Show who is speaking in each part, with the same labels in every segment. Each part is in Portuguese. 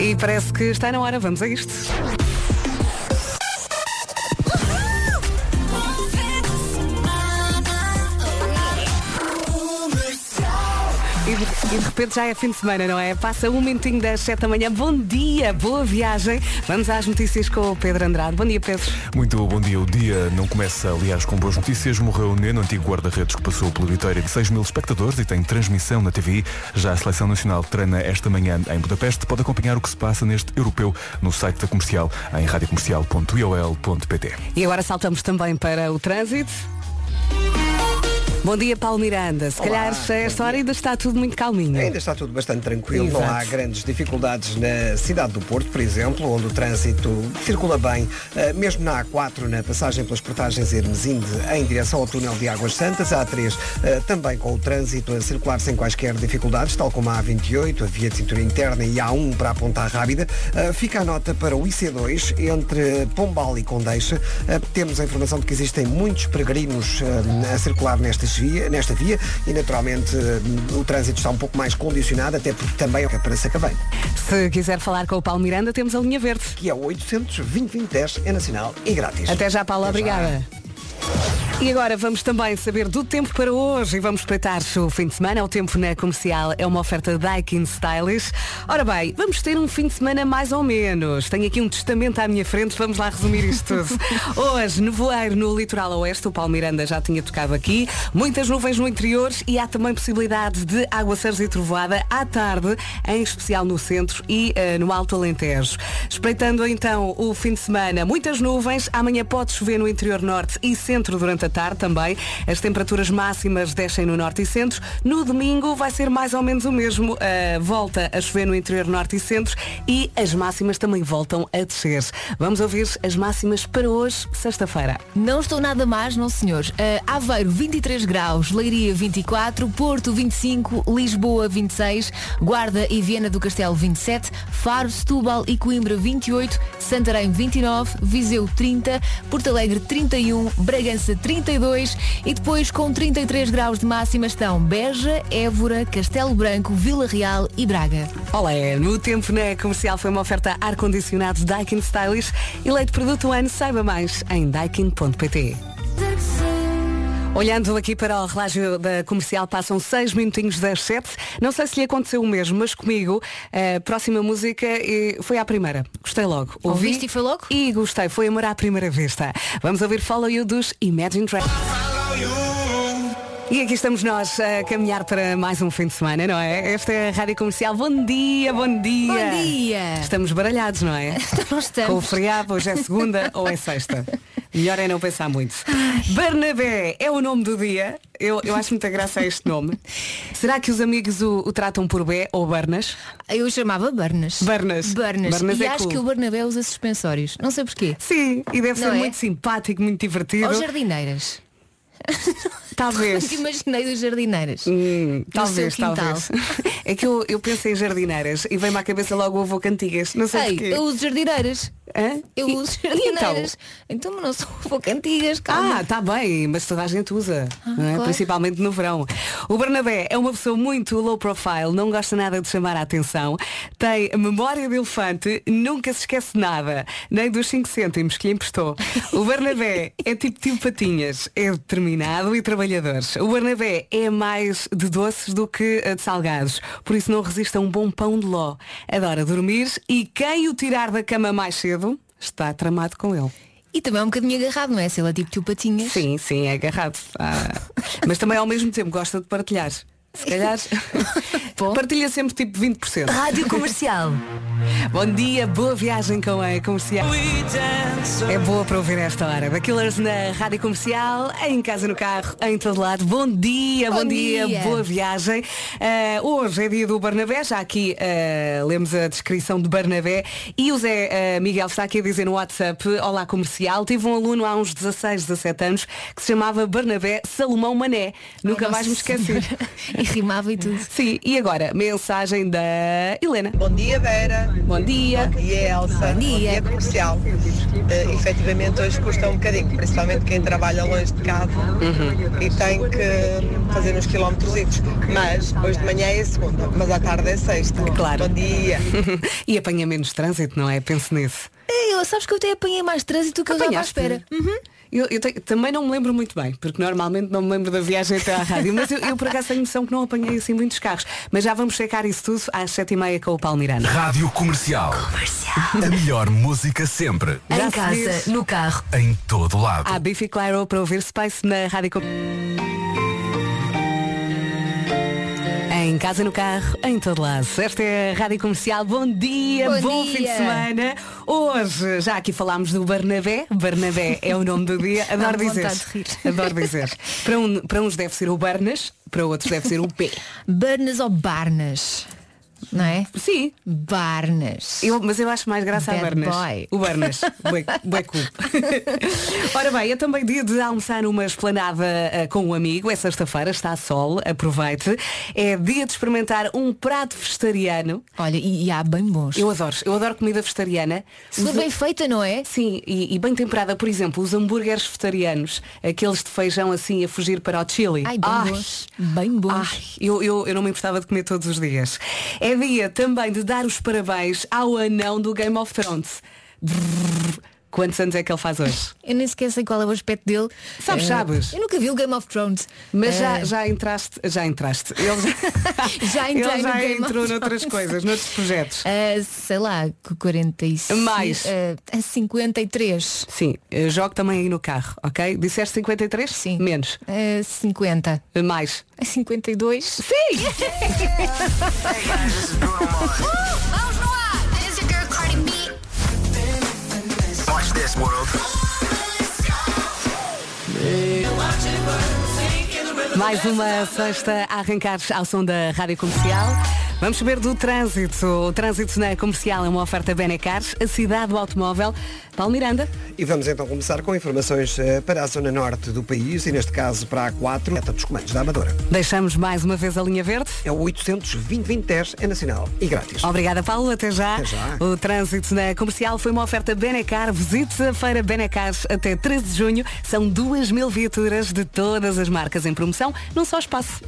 Speaker 1: E parece que está na hora, vamos a isto. E de, repente já é fim de semana, não é? Passa um minutinho das 7 da manhã. Bom dia, boa viagem. Vamos às notícias com o Pedro Andrade. Bom dia, Pedro.
Speaker 2: Muito bom dia. O dia não começa, aliás, com boas notícias. Morreu o Neno, antigo guarda-redes que passou pela vitória de 6 mil espectadores e tem transmissão na TV. Já a Seleção Nacional treina esta manhã em Budapeste. Pode acompanhar o que se passa neste europeu no site da comercial em radiocomercial.iol.pt.
Speaker 1: E agora saltamos também para o trânsito. Bom dia, Paulo Miranda. Se
Speaker 3: Olá,
Speaker 1: calhar a esta hora ainda está tudo muito calminho.
Speaker 3: Ainda está tudo bastante tranquilo, não
Speaker 1: Exato.
Speaker 3: há grandes dificuldades na cidade do Porto, por exemplo, onde o trânsito circula bem, eh, mesmo na A4, na passagem pelas portagens Hermesinde em direção ao túnel de Águas Santas, a A3 eh, também com o trânsito a circular sem quaisquer dificuldades, tal como a A28, a via de cintura interna e a A1 para a Ponta Rábida. Eh, Fica a nota para o IC2 entre Pombal e Condeixa. Temos a informação de que existem muitos peregrinos a circular nestas via, nesta via e naturalmente eh, o trânsito está um pouco mais condicionado, até porque também é para Sacavém,
Speaker 1: Se quiser falar com o Paulo Miranda, temos a linha verde.
Speaker 3: que é o 800 2010 é nacional e grátis.
Speaker 1: Até já, Paulo.
Speaker 3: Até já.
Speaker 1: E agora vamos também saber do tempo para hoje e vamos espreitar o fim de semana. O tempo na comercial é uma oferta Daikin Stylish. Ora bem, vamos ter um fim de semana mais ou menos. Tenho aqui um testamento à minha frente, vamos lá resumir isto tudo. Hoje, nevoeiro no litoral oeste, o Paulo Miranda já tinha tocado aqui. Muitas nuvens no interior e há também possibilidade de aguaceiros e trovoada à tarde, em especial no centro e eh, no Alto Alentejo. Espreitando então o fim de semana, muitas nuvens. Amanhã pode chover no interior norte e centro durante a tarde também. As temperaturas máximas descem no norte e centro. No domingo vai ser mais ou menos o mesmo. Eh, volta a chover no interior norte e centro e as máximas também voltam a descer. Vamos ouvir as máximas para hoje, sexta-feira.
Speaker 4: Não estou nada mais, não senhores. Uh, Aveiro 23 graus, Leiria 24, Porto 25, Lisboa 26, Guarda e Viena do Castelo 27, Faro, Setúbal e Coimbra 28, Santarém 29, Viseu 30, Porto Alegre 31, Bragança 32 e depois com 33 graus de máxima estão Beja, Évora, Castelo Branco, Vila Real e Braga.
Speaker 1: Olé, no tempo na comercial foi uma oferta ar-condicionado Daikin Stylish. Eleito produto ano, saiba mais em daikin.pt. Olhando aqui para o relógio da comercial, passam 6 minutinhos das 7. Não sei se lhe aconteceu o mesmo, mas comigo, a próxima música eh, foi à primeira. Gostei logo. Ouvi
Speaker 4: Ouviste e foi logo?
Speaker 1: E gostei, foi amor à primeira vista. Vamos ouvir Follow You dos Imagine Dragons. E aqui estamos nós a caminhar para mais um fim de semana, não é? Esta é a Rádio Comercial. Bom dia, bom dia.
Speaker 4: Bom dia!
Speaker 1: Estamos baralhados, não é?
Speaker 4: Nós estamos.
Speaker 1: Com o feriado, hoje é segunda ou é sexta. Melhor é não pensar muito. Barnabé é o nome do dia. Eu, eu acho muita graça a este nome. Será que os amigos o, o tratam por Bé ou Barnas?
Speaker 4: Eu chamava Bernas.
Speaker 1: Bernas.
Speaker 4: Bernas.
Speaker 1: Bernas
Speaker 4: e
Speaker 1: é
Speaker 4: acho
Speaker 1: cool.
Speaker 4: que o Barnabé usa suspensórios. Não sei porquê.
Speaker 1: Sim, e deve
Speaker 4: Não
Speaker 1: ser
Speaker 4: é?
Speaker 1: muito simpático, muito divertido.
Speaker 4: Ou jardineiras.
Speaker 1: Talvez.
Speaker 4: Imaginei dos jardineiras.
Speaker 1: Hum, talvez, talvez. É que eu, eu penso em jardineiras e vem-me à cabeça logo o avô Cantigas. Não sei
Speaker 4: Ei,
Speaker 1: porquê.
Speaker 4: eu uso jardineiras.
Speaker 1: Hã?
Speaker 4: Eu
Speaker 1: E-
Speaker 4: uso jardineiras. Então, mas não sou um pouco antigas, calma.
Speaker 1: Ah, está bem, mas toda a gente usa, não é?
Speaker 4: claro.
Speaker 1: principalmente no verão. O Bernabé é uma pessoa muito low profile, não gosta nada de chamar a atenção, tem memória de elefante, nunca se esquece de nada, nem dos 5 cêntimos que lhe emprestou. O Bernabé é tipo tio Patinhas, é determinado e trabalhador. O Bernabé é mais de doces do que de salgados, por isso não resiste a um bom pão de ló. Adora dormir e quem o tirar da cama mais cedo está tramado com ele.
Speaker 4: E também é um bocadinho agarrado, não é? Se ele é tipo tio Patinhas.
Speaker 1: Sim, sim, é agarrado. Ah, mas também ao mesmo tempo gosta de partilhar. Se calhar partilha sempre tipo 20%.
Speaker 4: Rádio Comercial.
Speaker 1: Bom dia, boa viagem com a comercial. É boa para ouvir esta hora. The Killers na rádio comercial, em casa, no carro, em todo lado. Bom dia, bom,
Speaker 4: Bom
Speaker 1: dia.
Speaker 4: dia.
Speaker 1: boa viagem. Ah, hoje é dia do Barnabé, já aqui ah, lemos a descrição de Barnabé e o Zé ah, Miguel está aqui a dizer no WhatsApp, olá comercial, tive um aluno há uns 16, 17 anos que se chamava Barnabé Salomão Mané. Nunca
Speaker 4: Ai,
Speaker 1: mais me esqueci.
Speaker 4: E rimava e tudo.
Speaker 1: Sim, e agora, mensagem da Helena.
Speaker 5: Bom dia, Vera.
Speaker 1: Bom dia.
Speaker 5: Bom dia, Elsa.
Speaker 4: Bom dia.
Speaker 5: comercial. Uh, efetivamente hoje custa um bocadinho, principalmente quem trabalha longe de casa
Speaker 1: Uhum.
Speaker 5: e tem que fazer uns quilómetros. Mas hoje de manhã é segunda, mas à tarde é sexta.
Speaker 1: Claro.
Speaker 5: Bom dia.
Speaker 1: e apanha menos trânsito, não é? Penso nisso.
Speaker 4: Eu, sabes que eu até apanhei mais trânsito do que eu estava à espera. Uhum.
Speaker 1: Eu, eu tenho- também não me lembro muito bem, porque normalmente não me lembro da viagem até à rádio, mas eu, eu por acaso tenho noção que não apanhei assim muitos carros. Mas já vamos checar isso tudo às sete e meia com o Palmirano.
Speaker 6: Rádio Comercial. A melhor música sempre.
Speaker 1: Já
Speaker 4: em
Speaker 1: se
Speaker 4: casa,
Speaker 1: diz.
Speaker 4: no carro.
Speaker 6: Em todo lado.
Speaker 1: Há Biffy Clyro para ouvir Space na rádio. Com- Em casa, no carro, em todo lado. Esta é a Rádio Comercial. Bom dia,
Speaker 4: Bom
Speaker 1: bom
Speaker 4: dia.
Speaker 1: fim de semana. Hoje, já aqui falámos do Barnabé. Barnabé é o nome do dia. Adoro dizer. Adoro dizer. Para, um- para uns deve ser o Barnas, para outros deve ser o P.
Speaker 4: Barnas ou Barnas? Não é?
Speaker 1: Sim,
Speaker 4: Barnas.
Speaker 1: Eu- mas eu acho mais graça a
Speaker 4: Bad
Speaker 1: Barnas.
Speaker 4: boy.
Speaker 1: O bué cool. Ora bem, é também dia de almoçar numa esplanada eh, com um amigo. É sexta-feira, está a sol, aproveite. É dia de experimentar um prato vegetariano.
Speaker 4: Olha, e, e há bem bons.
Speaker 1: Eu adoro, eu adoro comida vegetariana. Os-
Speaker 4: bem feita, não é?
Speaker 1: Sim, e, e bem temperada, por exemplo, os hambúrgueres vegetarianos, aqueles de feijão assim a fugir para o chili.
Speaker 4: Ai, bem bons. Bem bons.
Speaker 1: Ai, eu, eu, eu não me importava de comer todos os dias. É dia também de dar os parabéns ao anão do Game of Thrones. Brrr. Quantos anos é que ele faz hoje?
Speaker 4: Eu nem sequer sei qual é o aspecto dele.
Speaker 1: Sabes,
Speaker 4: Eh,
Speaker 1: sabes.
Speaker 4: Eu nunca vi o Game of Thrones.
Speaker 1: Mas já,
Speaker 4: Eh,
Speaker 1: já entraste, já entraste. Ele já,
Speaker 4: Já
Speaker 1: ele já entrou noutras coisas, noutros projetos.
Speaker 4: eh, sei lá, com 45.
Speaker 1: Mais.
Speaker 4: eh, 53.
Speaker 1: Sim, eu jogo também aí no carro, ok? Disseste 53?
Speaker 4: Sim.
Speaker 1: Menos.
Speaker 4: Eh, 50.
Speaker 1: Mais.
Speaker 4: 52.
Speaker 1: Sim!
Speaker 7: Vamos this
Speaker 6: world.
Speaker 1: Mais uma sexta a arrancar ao som da Rádio Comercial. Vamos saber do trânsito. O trânsito na comercial é uma oferta Benecar, a cidade do automóvel. Paulo Miranda.
Speaker 3: E vamos então começar com informações eh, para a zona norte do país e neste caso para a A4, meta dos comandos da Amadora.
Speaker 1: Deixamos mais uma vez a linha verde.
Speaker 3: É o 820 é nacional e grátis.
Speaker 1: Obrigada, Paulo. Até já.
Speaker 3: Até já.
Speaker 1: O trânsito na comercial foi uma oferta Benecar. Visite a feira Benecar até 13 de junho. São 2 mil viaturas de todas as marcas em promoção num só espaço.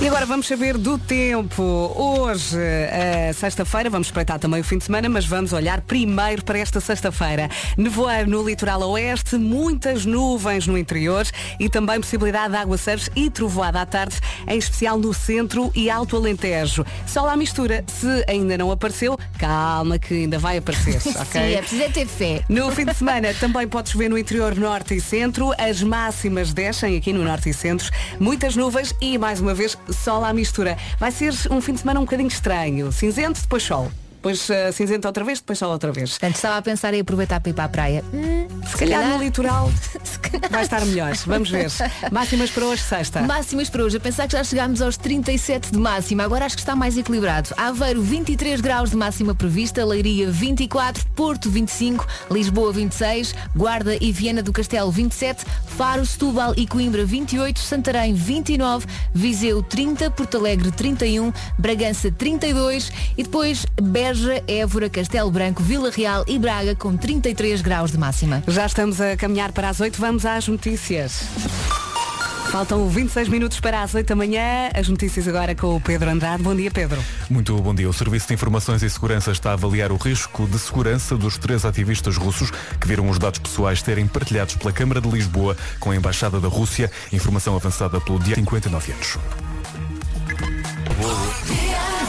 Speaker 1: E agora vamos saber do tempo. Hoje, eh, sexta-feira, vamos espreitar também o fim de semana, mas vamos olhar primeiro para esta sexta-feira. Nevoeiro no litoral oeste, muitas nuvens no interior e também possibilidade de aguaceiros e trovoada à tarde, em especial no centro e Alto Alentejo. Sol à mistura, se ainda não apareceu, calma que ainda vai aparecer, ok?
Speaker 4: Sim, é preciso é ter fé.
Speaker 1: No fim de semana também podes ver no interior norte e centro. As máximas descem aqui no norte e centro. Muitas nuvens e, mais uma vez, sol à mistura. Vai ser um fim de semana um bocadinho estranho. Cinzento, depois sol. Depois eh, cinzento outra vez, depois sol outra vez.
Speaker 4: Portanto, estava a pensar em aproveitar para ir para a praia. Hum,
Speaker 1: Se calhar no litoral vai estar melhor. Vamos ver. Máximas para hoje, sexta.
Speaker 4: Máximas para hoje, a pensar que já chegámos aos 37 de máxima, agora acho que está mais equilibrado. Aveiro 23 graus de máxima prevista, Leiria 24, Porto 25, Lisboa 26, Guarda e Viana do Castelo 27, Faro, Setúbal e Coimbra 28, Santarém 29, Viseu 30, Porto Alegre 31, Bragança 32 e depois Beja, Évora, Castelo Branco, Vila Real e Braga com 33 graus de máxima.
Speaker 1: Já estamos a caminhar para as 8. Vamos às notícias. Faltam 26 minutos para as 8 da manhã. As notícias agora com o Pedro Andrade. Bom dia, Pedro.
Speaker 2: Muito bom dia. O Serviço de Informações e Segurança está a avaliar o risco de segurança dos três ativistas russos que viram os dados pessoais terem partilhados pela Câmara de Lisboa com a Embaixada da Rússia. Informação avançada pelo dia 59 anos.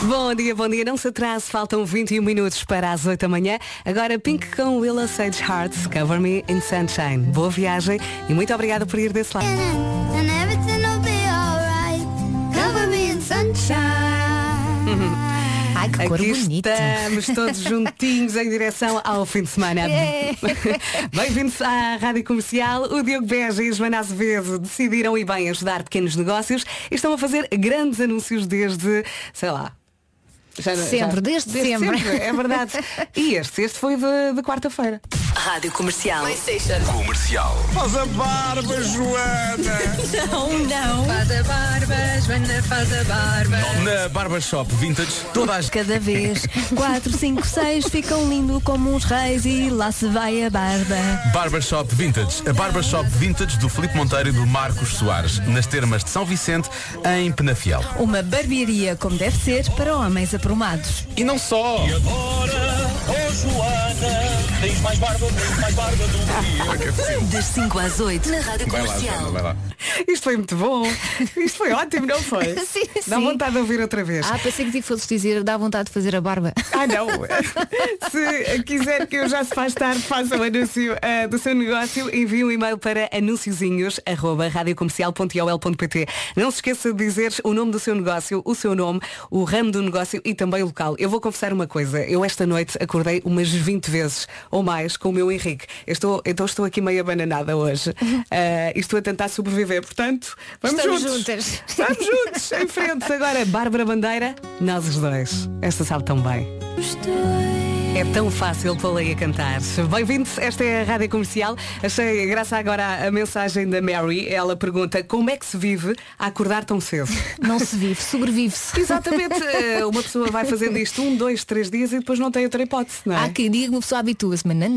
Speaker 1: Bom dia, bom dia. Não se atrase, faltam 21 minutos para as 8 da manhã. Agora Pink com Willow Sage Hearts, Cover Me in Sunshine. Boa viagem e muito obrigada por ir desse lado.
Speaker 7: And everything will be alright. Cover me in sunshine.
Speaker 4: Ai, que cor
Speaker 1: Aqui
Speaker 4: bonita.
Speaker 1: estamos todos juntinhos em direção ao fim de semana. Bem-vindos à Rádio Comercial. O Diogo Beja e a Joana Azevedo decidiram e bem ajudar pequenos negócios e estão a fazer grandes anúncios desde, sei lá. Já-
Speaker 4: Sempre, desde sempre.
Speaker 1: É verdade. E este, este foi de, de quarta-feira.
Speaker 8: Rádio Comercial.
Speaker 6: Comercial.
Speaker 3: Faz a barba, Joana!
Speaker 8: Não, não. Faz a barba, Joana faz a barba.
Speaker 6: Na Barbershop Vintage, toda a
Speaker 4: Cada vez 4, 5, 6 ficam lindo como uns reis e lá se vai a barba.
Speaker 6: Barbershop Vintage. A Barbershop Vintage do Filipe Monteiro e do Marcos Soares. Nas termas de São Vicente, em Penafiel.
Speaker 4: Uma barbearia como deve ser para homens aprumados.
Speaker 6: E não só.
Speaker 8: Das 5 às 8 na Rádio
Speaker 6: Vai lá,
Speaker 8: Comercial.
Speaker 6: Joana, vai lá.
Speaker 1: Isto foi muito bom. Isto foi ótimo, não foi?
Speaker 4: Sim,
Speaker 1: Dá
Speaker 4: sim.
Speaker 1: vontade de ouvir outra vez.
Speaker 4: Ah, pensei que te fosses dizer, dá vontade de fazer a barba.
Speaker 1: Ah, não. Se quiser que eu já se faz tarde, faça o anúncio ah, do seu negócio, envie um e-mail para anunciozinhos.radiocomercial.ol.pt Não se esqueça de dizer o nome do seu negócio, o seu nome, o ramo do negócio e também o local. Eu vou confessar uma coisa. Eu esta noite acordei umas 20 vezes ou mais com o meu Henrique. Eu estou, então estou aqui meio abananada hoje. Ah, e estou a tentar sobreviver. Portanto, vamos
Speaker 4: Estamos
Speaker 1: juntos.
Speaker 4: juntas.
Speaker 1: Vamos juntos, em frente. Agora, Bárbara Bandeira, nós os dois. Esta sabe tão bem. É tão fácil pô-la a cantar. Bem-vindos, esta é a Rádio Comercial. Achei graça agora a mensagem da Mary. Ela pergunta como é que se vive a acordar tão cedo.
Speaker 4: Não se vive, sobrevive-se.
Speaker 1: Exatamente, eh, uma pessoa vai fazendo isto um, dois, três dias e depois não tem outra hipótese, não é?
Speaker 4: Há quem diga que uma pessoa habitua-se, mas não,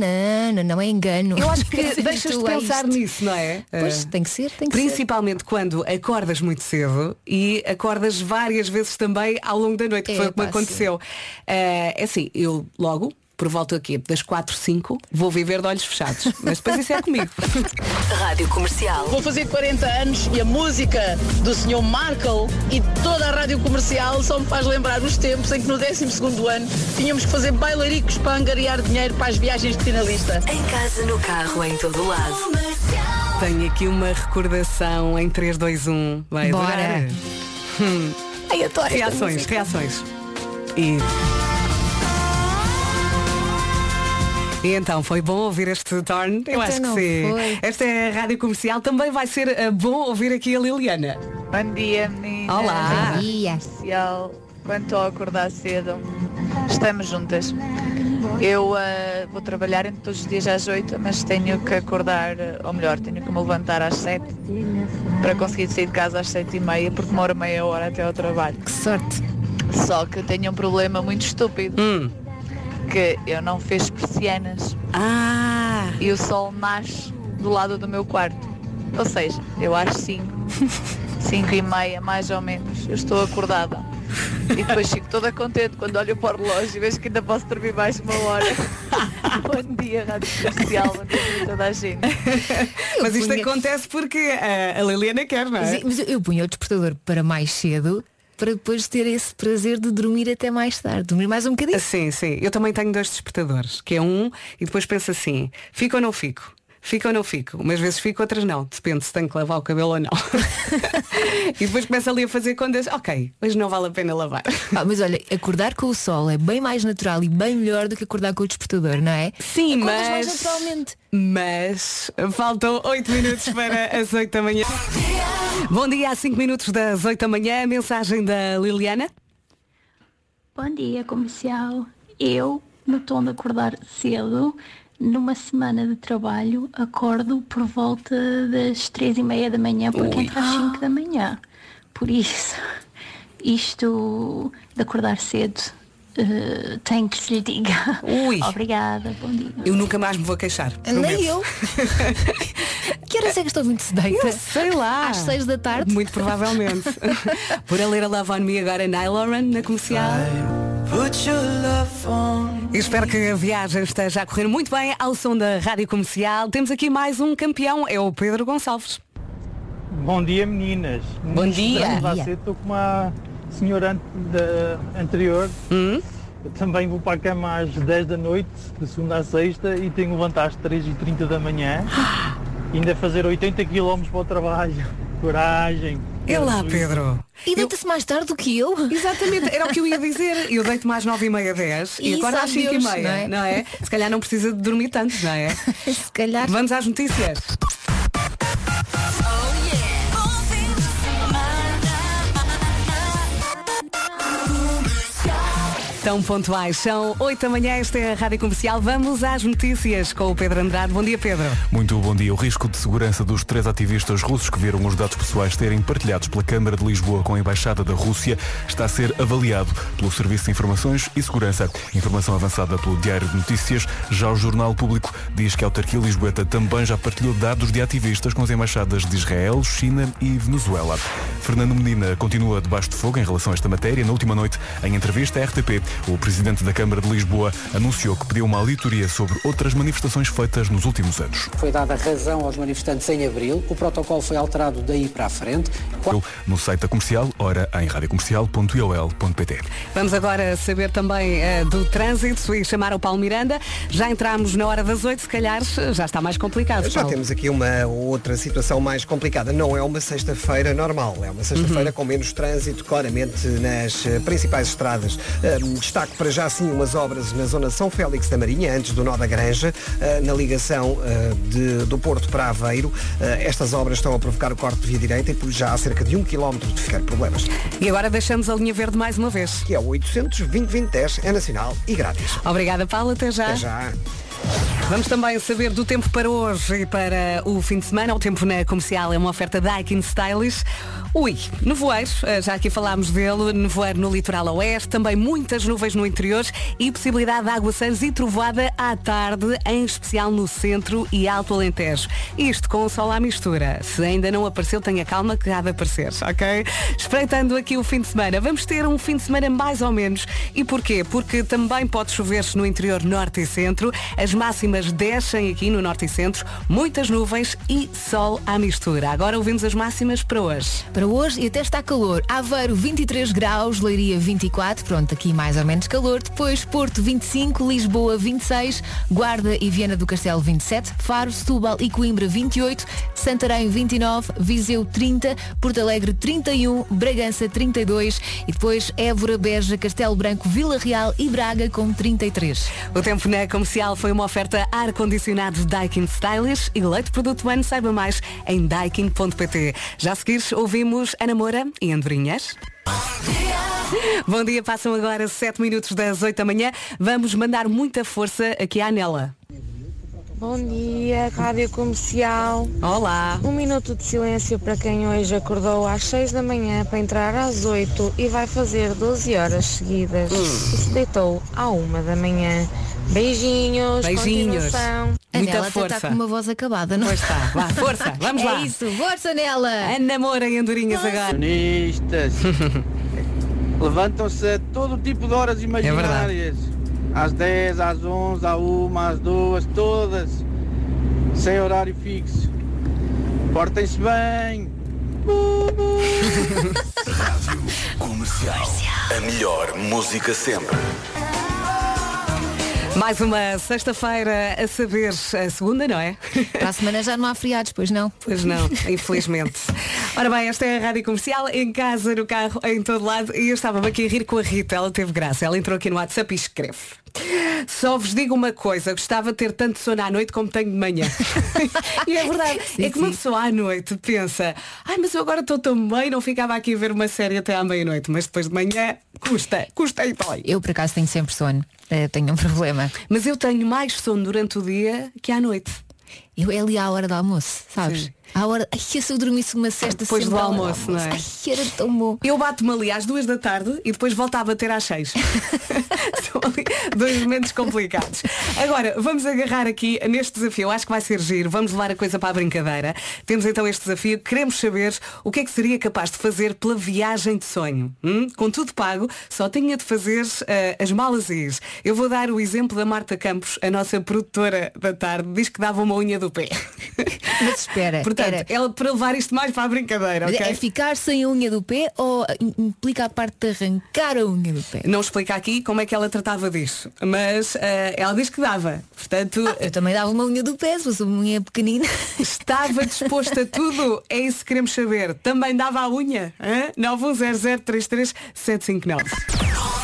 Speaker 4: não, não, é engano.
Speaker 1: Eu acho que
Speaker 4: Se
Speaker 1: deixas de
Speaker 4: a
Speaker 1: pensar
Speaker 4: isto.
Speaker 1: nisso, não é?
Speaker 4: Pois,
Speaker 1: Eh,
Speaker 4: tem que ser, tem que ser.
Speaker 1: Principalmente quando acordas muito cedo e acordas várias vezes também ao longo da noite, que foi o que me aconteceu. Eh, É assim, eu logo, por volta aqui das 4, 5, vou viver de olhos fechados. Mas depois isso é comigo.
Speaker 8: Rádio Comercial.
Speaker 9: Vou fazer 40 anos e a música do Sr. Markle e toda a rádio comercial só me faz lembrar os tempos em que no 12º ano tínhamos que fazer bailaricos para angariar dinheiro para as viagens de finalista.
Speaker 8: Em casa, no carro, em todo lado.
Speaker 1: Tenho aqui uma recordação em 3, 2, 1. Vai
Speaker 4: Bora.
Speaker 1: adorar. Hum.
Speaker 4: Ai, adoro
Speaker 1: Reações, reações. E... E então, foi bom ouvir este turn? Eu
Speaker 4: Então
Speaker 1: acho que sim.
Speaker 4: foi.
Speaker 1: Esta é a Rádio Comercial. Também vai ser eh, bom ouvir aqui a Liliana.
Speaker 10: Bom dia, meninas.
Speaker 1: Olá.
Speaker 4: Bom dia.
Speaker 10: Especial. Quando estou a acordar cedo, estamos juntas. Eu ah, vou trabalhar entre todos os dias às 8, mas tenho que acordar, ah, ou melhor, tenho que me levantar às 7 para conseguir sair de casa às 7 e meia, porque demora meia hora até ao trabalho.
Speaker 4: Que sorte.
Speaker 10: Só que tenho um problema muito estúpido,
Speaker 1: Hum.
Speaker 10: Que eu não fiz persianas
Speaker 1: Ah,
Speaker 10: e o sol nasce do lado do meu quarto. Ou seja, eu às 5, 5 e meia mais ou menos, eu estou acordada. E depois fico toda contente quando olho para o relógio e vejo que ainda posso dormir mais uma hora. bom dia, Rádio Comercial, bom dia toda a gente.
Speaker 1: mas isto
Speaker 4: punha-
Speaker 1: acontece porque a Liliana quer, não é?
Speaker 4: Mas, mas eu punha o despertador para mais cedo para depois ter esse prazer de dormir até mais tarde. Dormir mais um bocadinho.
Speaker 1: Sim, sim. Eu também tenho dois despertadores, que é um e depois penso assim, fico ou não fico? Fico ou não fico? Umas vezes fico, outras não. Depende se tenho que lavar o cabelo ou não. e depois começo ali a fazer contas, ok, hoje não vale a pena lavar.
Speaker 4: Ah, mas olha, acordar com o sol é bem mais natural e bem melhor do que acordar com o despertador, não é?
Speaker 1: Sim,
Speaker 4: Acordas mais
Speaker 1: mas-
Speaker 4: naturalmente.
Speaker 1: Mas faltam 8 minutos para as 8 da manhã. Bom dia, há 5 minutos das 8 da manhã. Mensagem da Liliana.
Speaker 11: Bom dia, comercial. Eu, no tom de acordar cedo, numa semana de trabalho, acordo por volta das três e meia da manhã, porque entra às 5 da manhã. Por isso, isto de acordar cedo, tem que se lhe diga.
Speaker 1: Ui.
Speaker 11: Obrigada, bom dia.
Speaker 1: Eu nunca mais me vou queixar.
Speaker 4: Nem eu. que horas é que estou muito se deita?
Speaker 1: Eu sei lá.
Speaker 4: Às seis da tarde?
Speaker 1: Muito provavelmente. Por a ler a Love on Me agora na Lauren, na comercial. Espero que a viagem esteja a correr muito bem ao som da Rádio Comercial. Temos aqui mais um campeão, é o Pedro Gonçalves.
Speaker 12: Bom dia meninas.
Speaker 1: Bom dia. Bom dia.
Speaker 12: Estou com uma senhora ante- da- anterior.
Speaker 1: Hum?
Speaker 12: Eu também vou para a cama às 10 da noite, de segunda à sexta, e tenho levantar às 3h30 da manhã. e ainda fazer 80 km para o trabalho. Coragem.
Speaker 1: É lá, Pedro.
Speaker 4: E deita-se mais tarde do que eu?
Speaker 1: Exatamente, era o que eu ia dizer. Eu deito mais 9 e meia, 10 e
Speaker 4: E
Speaker 1: agora às
Speaker 4: sabe
Speaker 1: 5 e meia,
Speaker 4: não é?
Speaker 1: Se calhar não precisa de dormir tanto, não é?
Speaker 4: Se calhar.
Speaker 1: Vamos às notícias. Tão pontuais. São 8 da manhã, esta é a Rádio Comercial. Vamos às notícias com o Pedro Andrade. Bom dia, Pedro.
Speaker 2: Muito bom dia. O risco de segurança dos três ativistas russos que viram os dados pessoais serem partilhados pela Câmara de Lisboa com a Embaixada da Rússia está a ser avaliado pelo Serviço de Informações e Segurança. Informação avançada pelo Diário de Notícias. Já o Jornal Público diz que a autarquia lisboeta também já partilhou dados de ativistas com as embaixadas de Israel, China e Venezuela. Fernando Medina continua debaixo de fogo em relação a esta matéria. Na última noite, em entrevista à RTP, o presidente da Câmara de Lisboa anunciou que pediu uma auditoria sobre outras manifestações feitas nos últimos anos.
Speaker 13: Foi dada razão aos manifestantes em abril, o protocolo foi alterado daí para a frente.
Speaker 2: No site da comercial, ora em radiocomercial.iol.pt.
Speaker 1: Vamos agora saber também eh, do trânsito e chamar o Paulo Miranda. Já entramos na hora das 8, se calhar já está mais complicado.
Speaker 3: Já
Speaker 1: Paulo.
Speaker 3: temos aqui uma outra situação mais complicada. Não é uma sexta-feira normal, é uma sexta-feira com menos trânsito, claramente nas eh, principais estradas. Um, destaco para já sim umas obras na zona São Félix da Marinha, antes do Nó da Granja, eh, na ligação eh, de- do Porto para Aveiro. Eh, estas obras estão a provocar o corte de via direita e por já há cerca de um quilómetro de ficar problemas.
Speaker 1: E agora deixamos a linha verde mais uma vez.
Speaker 3: Que é o 800 2010 é nacional e grátis.
Speaker 1: Obrigada, Paulo. Até já.
Speaker 3: Até já.
Speaker 1: Vamos também saber do tempo para hoje e para o fim de semana. O tempo na comercial é uma oferta Daikin Stylish. Ui, nevoeiro, eh, já aqui falámos dele, nevoeiro no litoral oeste, também muitas nuvens no interior e possibilidade de aguaceiros e trovoada à tarde, em especial no centro e Alto Alentejo. Isto com o sol à mistura. Se ainda não apareceu, tenha calma que há de aparecer, ok? Espreitando aqui o fim de semana. Vamos ter um fim de semana mais ou menos. E porquê? Porque também pode chover no interior norte e centro. As máximas descem aqui no norte e centro. Muitas nuvens e sol à mistura. Agora ouvimos as máximas para hoje.
Speaker 4: Para hoje e até está calor. Aveiro 23 graus, Leiria 24, pronto, aqui mais ou menos calor. Depois Porto 25, Lisboa 26, Guarda e Viana do Castelo 27, Faro, Setúbal e Coimbra 28, Santarém 29, Viseu 30, Porto Alegre 31, Bragança 32 e depois Évora, Beja, Castelo Branco, Vila Real e Braga com 33.
Speaker 1: O tempo na comercial foi uma oferta ar-condicionado Daikin Stylish e leite produto ano. Saiba mais em daikin.pt. Já a seguir ouvimos Ana Moura e Andorinhas. Bom dia, passam agora 7 minutos das 8 da manhã. Vamos mandar muita força aqui à Nela.
Speaker 14: Bom dia, Rádio Comercial.
Speaker 1: Olá.
Speaker 14: Um minuto de silêncio para quem hoje acordou às 6 da manhã para entrar às 8 e vai fazer 12 horas seguidas. E se deitou à 1 da manhã. Beijinhos.
Speaker 1: Beijinhos. Muita
Speaker 4: Nela até
Speaker 1: força.
Speaker 4: está com uma voz acabada, não
Speaker 1: Pois está. Vá, força. Vamos
Speaker 4: é
Speaker 1: lá.
Speaker 4: isso, força nela.
Speaker 1: Ana Moura e Andorinhas agora.
Speaker 15: Acionistas levantam-se a todo tipo de horas imaginárias. às 10, às 11, à 1, às 2, todas. Sem horário fixo. Portem-se bem.
Speaker 16: Rádio Comercial. A melhor música sempre.
Speaker 1: Mais uma sexta-feira a saber a segunda, não é?
Speaker 4: Para a semana já não há feriados, pois não?
Speaker 1: Pois não, infelizmente. Ora bem, esta é a Rádio Comercial, em casa, no carro, em todo lado. E eu estava aqui a rir com a Rita, ela teve graça. Ela entrou aqui no WhatsApp e escreve. Só vos digo uma coisa, gostava de ter tanto sono à noite como tenho de manhã. e é verdade, é que uma pessoa à noite pensa, ai, mas eu agora estou tão bem, não ficava aqui a ver uma série até à meia-noite, mas depois de manhã custa, custa e dói.
Speaker 4: Eu por acaso tenho sempre sono. Eh, tenho um problema.
Speaker 1: Mas eu tenho mais sono durante o dia que à noite.
Speaker 4: Eu é ali à hora do almoço, sabes?
Speaker 1: Sim.
Speaker 4: À hora. Ai, se eu dormisse uma cesta
Speaker 1: Depois do
Speaker 4: hora
Speaker 1: almoço, não é?
Speaker 4: Ai, era tão bom.
Speaker 1: Eu bato-me ali às duas da tarde e depois volto a bater às seis. São ali dois momentos complicados. Agora, vamos agarrar aqui neste desafio. Acho que vai ser giro. Vamos levar a coisa para a brincadeira. Temos então este desafio. Queremos saber o que é que seria capaz de fazer pela viagem de sonho. Hum? Com tudo pago, só tinha de fazer eh, as malas e ir. Eu vou dar o exemplo da Marta Campos, a nossa produtora da tarde. Diz que dava uma unha do pé.
Speaker 4: Mas espera,
Speaker 1: Portanto,
Speaker 4: era-
Speaker 1: ela para levar isto mais para a brincadeira,
Speaker 4: Mas
Speaker 1: ok?
Speaker 4: É ficar sem a unha do pé ou im- implica a parte de arrancar a unha do pé?
Speaker 1: Não explica aqui como é que ela tratava disso, mas eh, ela diz que dava. Portanto,
Speaker 4: Eu também dava uma unha do pé, se fosse uma unha pequenina.
Speaker 1: estava disposta a tudo. É isso que queremos saber. Também dava a unha? hã? 910033759.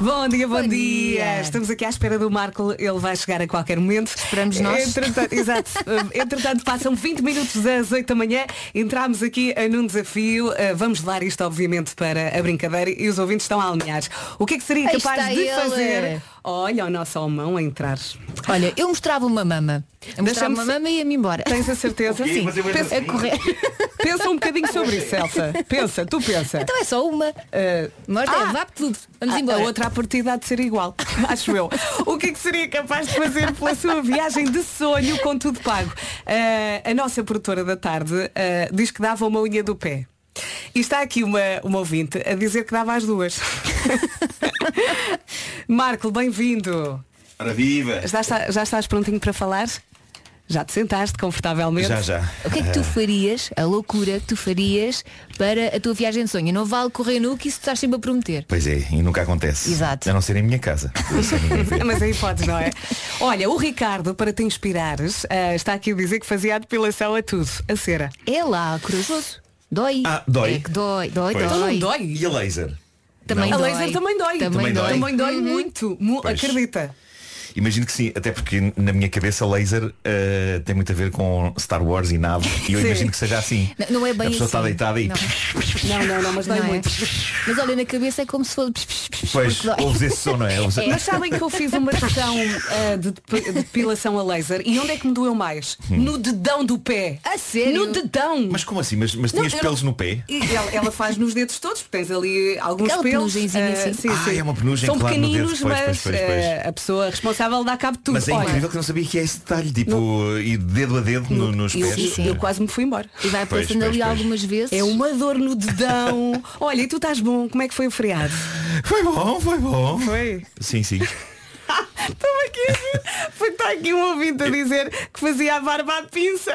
Speaker 1: Bom dia, bom, dia. Estamos aqui à espera do Marco, ele vai chegar a qualquer momento.
Speaker 4: Esperamos nós.
Speaker 1: Entretanto, exato. Entretanto, passam 20 minutos às 8 da manhã, entramos aqui eh, num desafio. Eh, Vamos levar isto, obviamente, para a brincadeira e os ouvintes estão a alinhar. O que é que seria
Speaker 4: Aí
Speaker 1: capaz de
Speaker 4: ele.
Speaker 1: fazer? Olha o nosso homão a entrar.
Speaker 4: Olha, eu mostrava uma mama. Eu mostrava uma mama e ia-me embora.
Speaker 1: Tens a certeza?
Speaker 4: Sim.
Speaker 1: Mas eu vou
Speaker 4: Pensa, a correr.
Speaker 1: Pensa um bocadinho sobre isso, Elsa. Pensa, tu pensa.
Speaker 4: Então é só uma. Mostra,
Speaker 1: Ah!
Speaker 4: vá tudo. Vamos
Speaker 1: a,
Speaker 4: embora.
Speaker 1: A outra a partida há de ser igual, acho eu. O que é que seria capaz de fazer pela sua viagem de sonho com tudo pago? Ah, a nossa produtora da tarde ah, diz que dava uma unha do pé. E está aqui uma, uma ouvinte a dizer que dava as duas. Marco, bem-vindo.
Speaker 17: Ora viva!
Speaker 1: Já, está- já estás prontinho para falar? Já te sentaste confortavelmente?
Speaker 17: Já, já.
Speaker 4: O que é que tu
Speaker 17: Eh,
Speaker 4: farias, a loucura que tu farias para a tua viagem de sonho? Não vale correr nu que isso tu estás sempre a prometer.
Speaker 17: Pois é, e nunca acontece.
Speaker 4: Exato.
Speaker 17: A não ser em minha casa. É.
Speaker 1: Mas aí podes, não é? Olha, o Ricardo, para te inspirares, ah, está aqui a dizer que fazia a depilação a tudo, a cera.
Speaker 4: É lá, corajoso. Dói.
Speaker 17: Ah, dói?
Speaker 4: É que dói, dói,
Speaker 17: Pois.
Speaker 4: dói.
Speaker 1: Então dói.
Speaker 17: E a laser?
Speaker 4: Também
Speaker 1: a
Speaker 17: Não.
Speaker 4: dói.
Speaker 1: laser também dói.
Speaker 4: Também
Speaker 17: dói.
Speaker 1: Também dói
Speaker 4: Uhum.
Speaker 1: muito. mu-
Speaker 17: Pois.
Speaker 1: acredita.
Speaker 17: Imagino que sim, até porque na minha cabeça laser eh, tem muito a ver com Star Wars e nave. E eu
Speaker 1: Sim.
Speaker 17: imagino que seja assim.
Speaker 4: Não, não é bem
Speaker 17: a pessoa está
Speaker 4: assim.
Speaker 17: deitada e.
Speaker 4: Não.
Speaker 1: Não, não, não, mas
Speaker 4: Não é?
Speaker 1: muito.
Speaker 4: Mas olha, na cabeça é como se fosse.
Speaker 17: Pois, ouves esse som, não é? Ouves-
Speaker 1: Mas sabem que eu fiz uma sessão de, depi- de depilação a laser e onde é que me doeu mais?
Speaker 17: Hum.
Speaker 1: No dedão do pé.
Speaker 4: A sério?
Speaker 1: No dedão.
Speaker 17: Mas como assim? Mas, mas
Speaker 1: Não,
Speaker 17: tinhas
Speaker 1: eu
Speaker 17: pelos
Speaker 1: não-
Speaker 17: no pé?
Speaker 1: E ela, ela faz nos dedos todos, porque tens ali alguns
Speaker 4: Aquela
Speaker 1: pelos. ah,
Speaker 4: assim.
Speaker 1: sim,
Speaker 17: Ah,
Speaker 1: sim.
Speaker 17: é uma penugem,
Speaker 1: São
Speaker 17: claro, no dedo.
Speaker 1: pequeninos,
Speaker 17: Pois,
Speaker 1: mas
Speaker 17: pois, pois, pois.
Speaker 1: a pessoa responsável dá cabo de tudo.
Speaker 17: Mas é
Speaker 1: Olha,
Speaker 17: incrível que eu não sabia que é esse detalhe, tipo, e dedo a dedo no- nos
Speaker 1: eu,
Speaker 17: pés.
Speaker 1: eu quase me fui embora.
Speaker 4: E vai
Speaker 17: Pois,
Speaker 4: passando
Speaker 17: pois,
Speaker 4: ali
Speaker 17: pois.
Speaker 4: algumas vezes.
Speaker 1: É uma dor no dedão. Olha, e tu estás bom? Como é que foi o feriado?
Speaker 17: Foi bom, foi bom.
Speaker 1: Foi.
Speaker 17: Sim, sim.
Speaker 1: Estou aqui a ver. Está aqui um ouvinte a dizer que fazia a barba à pinça.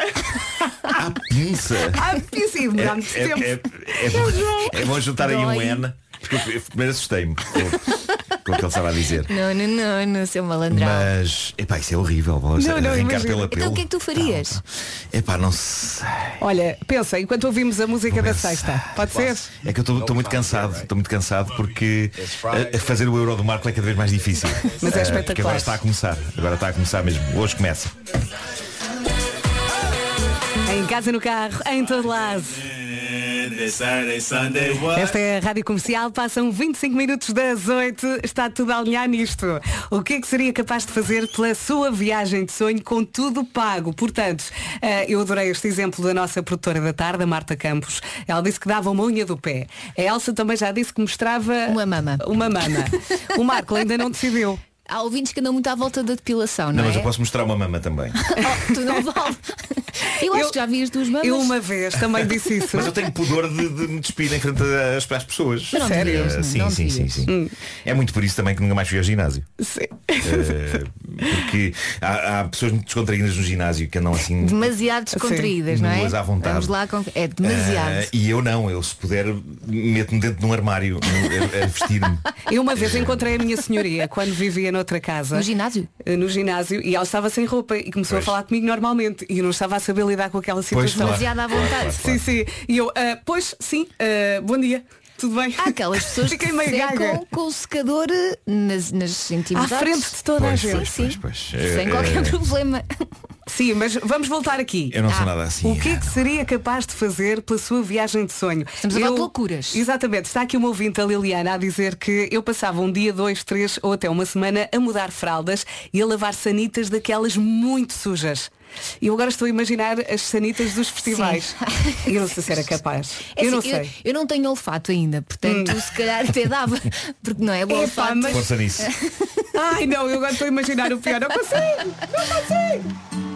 Speaker 17: Pinça.
Speaker 1: À pinça e demorava muito
Speaker 17: É,
Speaker 1: tempo.
Speaker 17: é, é, é bom, é bom juntar aí um. N. Porque eu, eu primeiro assustei-me com, com o que ele estava a dizer.
Speaker 4: Não, não, não, não, seu malandrão.
Speaker 17: Mas, epá, isso é horrível. Vamos
Speaker 1: Não, não,
Speaker 17: arrancar
Speaker 1: imagina.
Speaker 17: pela
Speaker 4: Então
Speaker 17: pelo.
Speaker 4: o que é que tu farias?
Speaker 17: Epá, não sei.
Speaker 1: Olha, pensa, enquanto ouvimos a música da sexta, pode ser?
Speaker 17: É que eu estou muito cansado, estou muito cansado porque a, a fazer o euro do Marco é cada vez mais difícil.
Speaker 1: Mas é
Speaker 17: Eh,
Speaker 1: espetacular.
Speaker 17: Porque agora está a começar. Agora está a começar mesmo. Hoje começa.
Speaker 1: Em casa, no carro, em todo lado. Esta é a Rádio Comercial, passam 25 minutos das 8, está tudo a alinhar nisto. O que é que seria capaz de fazer pela sua viagem de sonho com tudo pago? Portanto, eh, eu adorei este exemplo da nossa produtora da tarde, a Marta Campos. Ela disse que dava uma unha do pé. A Elsa também já disse que mostrava
Speaker 4: Uma mama.
Speaker 1: Uma mama. O Marco ainda não decidiu.
Speaker 4: Há ouvintes que andam muito à volta da depilação, não,
Speaker 17: Não,
Speaker 4: é?
Speaker 17: mas eu posso mostrar uma mama também.
Speaker 4: Oh, tu não vale. Eu acho que já vi as duas mamas.
Speaker 1: Eu uma vez também disse isso.
Speaker 17: Mas eu tenho pudor de, de me despir em frente às, às pessoas.
Speaker 4: Mas não Sério? devias,
Speaker 17: Eh,
Speaker 4: não,
Speaker 17: sim,
Speaker 4: não
Speaker 17: sim, sim, sim. É muito por isso também que nunca mais fui ao ginásio.
Speaker 1: Sim.
Speaker 17: Eh, porque há, há pessoas muito descontraídas no ginásio que andam assim.
Speaker 4: Demasiado descontraídas,
Speaker 17: Sim.
Speaker 4: não é?
Speaker 17: Nuas à vontade.
Speaker 4: Vamos lá com... É demasiado.
Speaker 17: Eh, e eu não, eu se puder meto-me dentro de um armário a, a vestir-me.
Speaker 1: Eu uma vez encontrei a minha senhoria quando vivia noutra casa.
Speaker 4: No ginásio?
Speaker 1: Eh, No ginásio e ela estava sem roupa e começou
Speaker 17: Pois.
Speaker 1: a falar comigo normalmente e eu não estava a saber lidar com aquela
Speaker 17: Pois,
Speaker 1: situação.
Speaker 17: claro.
Speaker 4: Demasiado à vontade.
Speaker 1: Sim, sim. E eu, ah, pois, sim, ah, bom dia, tudo bem?
Speaker 4: Há aquelas pessoas
Speaker 1: Fiquei
Speaker 4: que
Speaker 1: meio
Speaker 4: secam
Speaker 1: gaga.
Speaker 4: com o secador eh, nas, nas
Speaker 1: À
Speaker 4: intimidades.
Speaker 1: frente de toda a
Speaker 17: Pois,
Speaker 1: gente.
Speaker 17: pois,
Speaker 4: Sim,
Speaker 17: pois,
Speaker 4: sim.
Speaker 17: pois.
Speaker 4: Sem
Speaker 17: Eh,
Speaker 4: qualquer
Speaker 17: eh,
Speaker 4: problema.
Speaker 1: Sim, mas vamos voltar aqui.
Speaker 17: Eu não sou
Speaker 1: Ah,
Speaker 17: nada assim.
Speaker 1: O que é que seria capaz de fazer pela sua viagem de sonho?
Speaker 4: Estamos a falar de loucuras.
Speaker 1: Exatamente. Está aqui uma ouvinte, a Liliana, a dizer que eu passava um dia, dois, três ou até uma semana a mudar fraldas e a lavar sanitas daquelas muito sujas. E eu agora estou a imaginar as sanitas dos festivais. E eu não sei se era capaz.
Speaker 4: É
Speaker 1: eu não
Speaker 4: assim,
Speaker 1: sei. Hum.
Speaker 4: eu não tenho olfato ainda, portanto se calhar até dava. Porque não é bom
Speaker 1: Epá,
Speaker 4: olfato.
Speaker 1: mas-
Speaker 17: Força nisso.
Speaker 1: Ai não, eu agora estou a imaginar o pior. Não consigo! Não consigo!